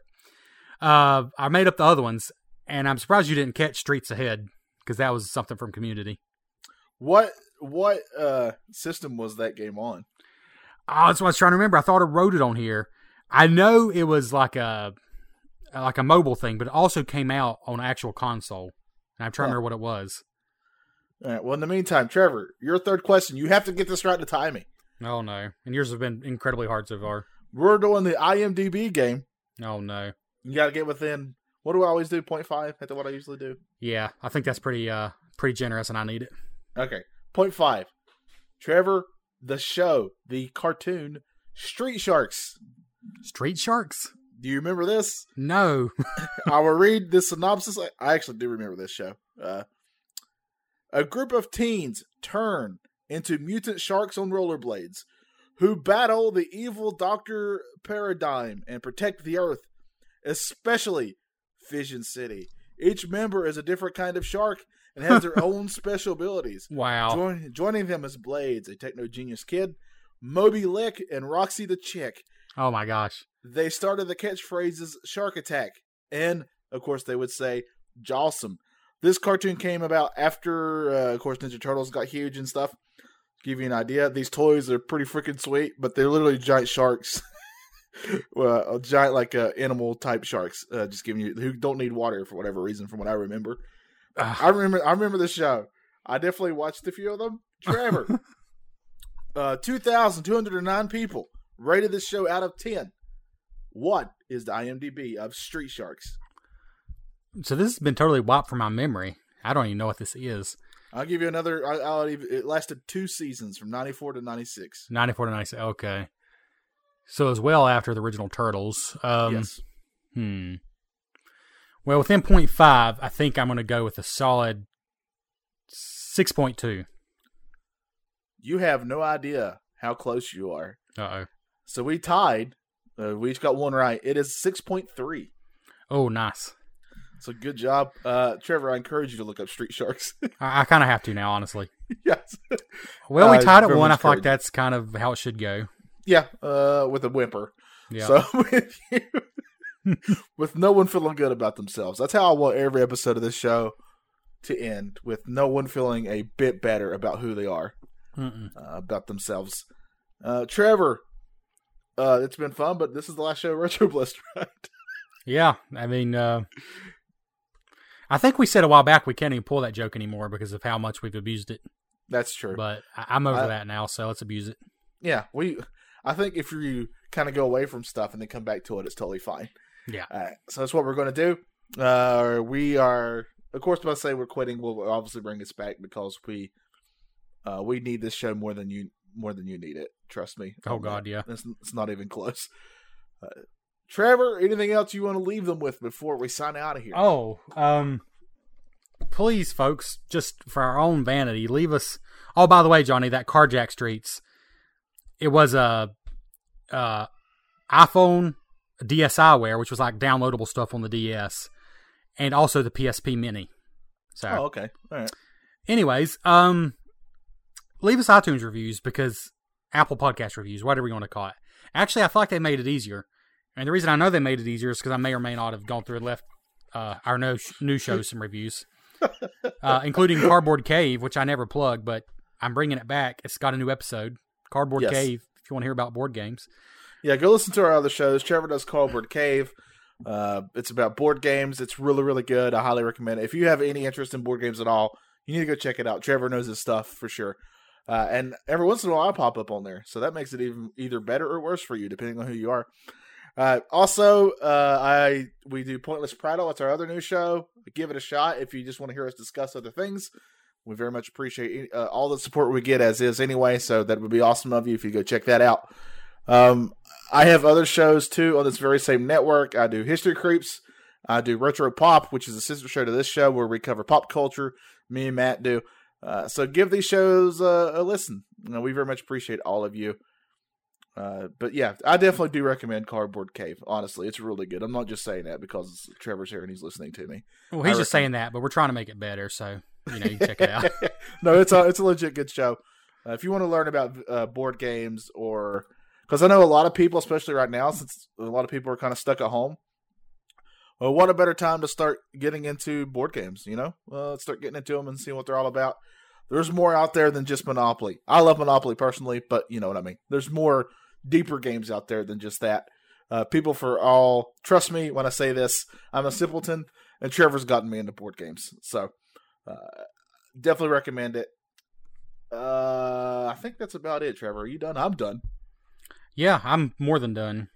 C: uh, I made up the other ones, and I'm surprised you didn't catch Streets Ahead because that was something from Community.
D: What what uh system was that game on?
C: Oh, that's what I was trying to remember. I thought I wrote it on here. I know it was like a like a mobile thing, but it also came out on actual console. And I'm trying to remember what it was.
D: All right. Well, in the meantime, Trevor, your third question. You have to get this right to tie me.
C: Oh no! And yours have been incredibly hard so far.
D: We're doing the IMDb game.
C: Oh no!
D: You got to get within. What do I always do? 0.5? That's what I usually do.
C: Yeah, I think that's pretty uh pretty generous, and I need it.
D: Okay. 0.5. Trevor, the show, the cartoon, Street Sharks.
C: Street Sharks?
D: Do you remember this?
C: No.
D: I will read the synopsis. I- I actually do remember this show. Uh, a group of teens turn into mutant sharks on rollerblades who battle the evil Dr. Paradigm and protect the Earth, especially Fission City. Each member is a different kind of shark and has their own special abilities.
C: wow.
D: Join, joining them is Blades, a techno genius kid, Moby Lick, and Roxy the Chick.
C: Oh my gosh.
D: They started the catchphrases Shark Attack, and of course they would say Jawsome. This cartoon came about after, uh, of course, Ninja Turtles got huge and stuff. Give you an idea, these toys are pretty freaking sweet, but they're literally giant sharks. well, a giant like uh, animal type sharks, uh, just giving you who don't need water for whatever reason, from what I remember. I remember, I remember the show. I definitely watched a few of them. Trevor, uh, two thousand two hundred and nine people rated this show out of ten. What is the IMDb of Street Sharks?
C: So this has been totally wiped from my memory. I don't even know what this is.
D: I'll give you another. I- I'll it lasted two seasons from ninety four to ninety six.
C: 94 to 96. Okay. So it was well after the original Turtles. Um,
D: yes,
C: Hmm. Well, within 0.5, I think I'm going to go with a solid 6.2.
D: you have no idea how close you are.
C: Uh oh.
D: So we tied. Uh, we each got one right. It is six point three.
C: Oh, nice.
D: So good job, uh, Trevor. I encourage you to look up Street Sharks.
C: I, I kind of have to now, honestly.
D: yes.
C: Well, we
D: Uh,
C: tied at one. I feel like that's kind of how it should go.
D: Yeah, uh, with a whimper.
C: Yeah.
D: So with you, with no one feeling good about themselves. That's how I want every episode of this show to end with no one feeling a bit better about who they are, uh, about themselves. Uh, Trevor, uh, it's been fun, but this is the last show of Retro Blister, right?
C: Yeah. I mean, uh, I think we said a while back we can't even pull that joke anymore because of how much we've abused it.
D: That's true.
C: But I, I'm over
D: I-
C: that now, so let's abuse it.
D: yeah, we. I think if you kind of go away from stuff and then come back to it, it's totally fine.
C: Yeah.
D: Right, so that's what we're going to do. Uh, we are, of course, when I say we're quitting, we'll obviously bring us back because we, uh, we need this show more than you more than you need it. Trust me.
C: Oh, God,
D: that.
C: yeah.
D: It's, it's not even close. Uh, Trevor, anything else you want to leave them with before we sign out of here?
C: Oh, um, please, folks, just for our own vanity, leave us. Oh, by the way, Johnny, that Carjack Streets, it was a, uh, iPhone DSiWare, which was like downloadable stuff on the DS, and also the PSP Mini. So,
D: Oh, okay. All right.
C: anyways, um, leave us iTunes reviews because Apple Podcast reviews, whatever you want to call it. Actually, I feel like they made it easier, and the reason I know they made it easier is because I may or may not have gone through and left uh, our no new show some reviews, uh, including Cardboard Cave, which I never plugged, but I'm bringing it back. It's got a new episode, Cardboard
D: Yes.
C: Cave. If you want to hear about board games,
D: Yeah, go listen to our other shows. Trevor does Cardboard Cave. Uh, it's about board games. It's really, really good. I highly recommend it. If you have any interest in board games at all, you need to go check it out. Trevor knows his stuff for sure. Uh, and every once in a while, I pop up on there, so that makes it even either better or worse for you, depending on who you are. Uh, also, uh, I we do Pointless Prattle. It's our other new show. Give it a shot if you just want to hear us discuss other things. We very much appreciate uh, all the support we get as is anyway. So that would be awesome of you if you go check that out. Um, I have other shows too on this very same network. I do History Creeps. I do Retro Pop, which is a sister show to this show where we cover pop culture. Me and Matt do. Uh, so give these shows a listen. You know, we very much appreciate all of you. Uh, but yeah, I definitely do recommend Cardboard Cave. Honestly, it's really good. I'm not just saying that because Trevor's here and he's listening to me.
C: Well, he's
D: I
C: just saying that, but we're trying to make it better. So you know, you can check it out.
D: no, it's a it's a legit good show. Uh, if you want to learn about uh, board games or because I know a lot of people, especially right now, since a lot of people are kind of stuck at home. Well, what a better time to start getting into board games, you know? Well, let's start getting into them and seeing what they're all about. There's more out there than just Monopoly. I love Monopoly personally, but you know what I mean. There's more deeper games out there than just that. Uh, people for all, trust me when I say this, I'm a simpleton, and Trevor's gotten me into board games. So, uh, definitely recommend it. Uh, I think that's about it, Trevor. Are you done? I'm done.
C: yeah, I'm more than done.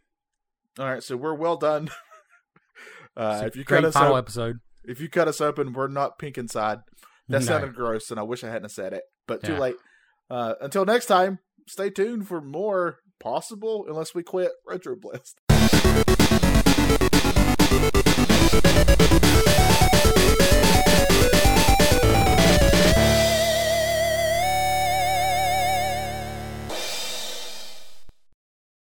D: All right, so we're well done. uh, if you cut us
C: final
D: op-
C: episode.
D: if you cut us open, we're not pink inside. That
C: No.
D: sounded gross, and I wish I hadn't said it, but too late. Uh, until next time, stay tuned for more possible, unless we quit Retro Blast.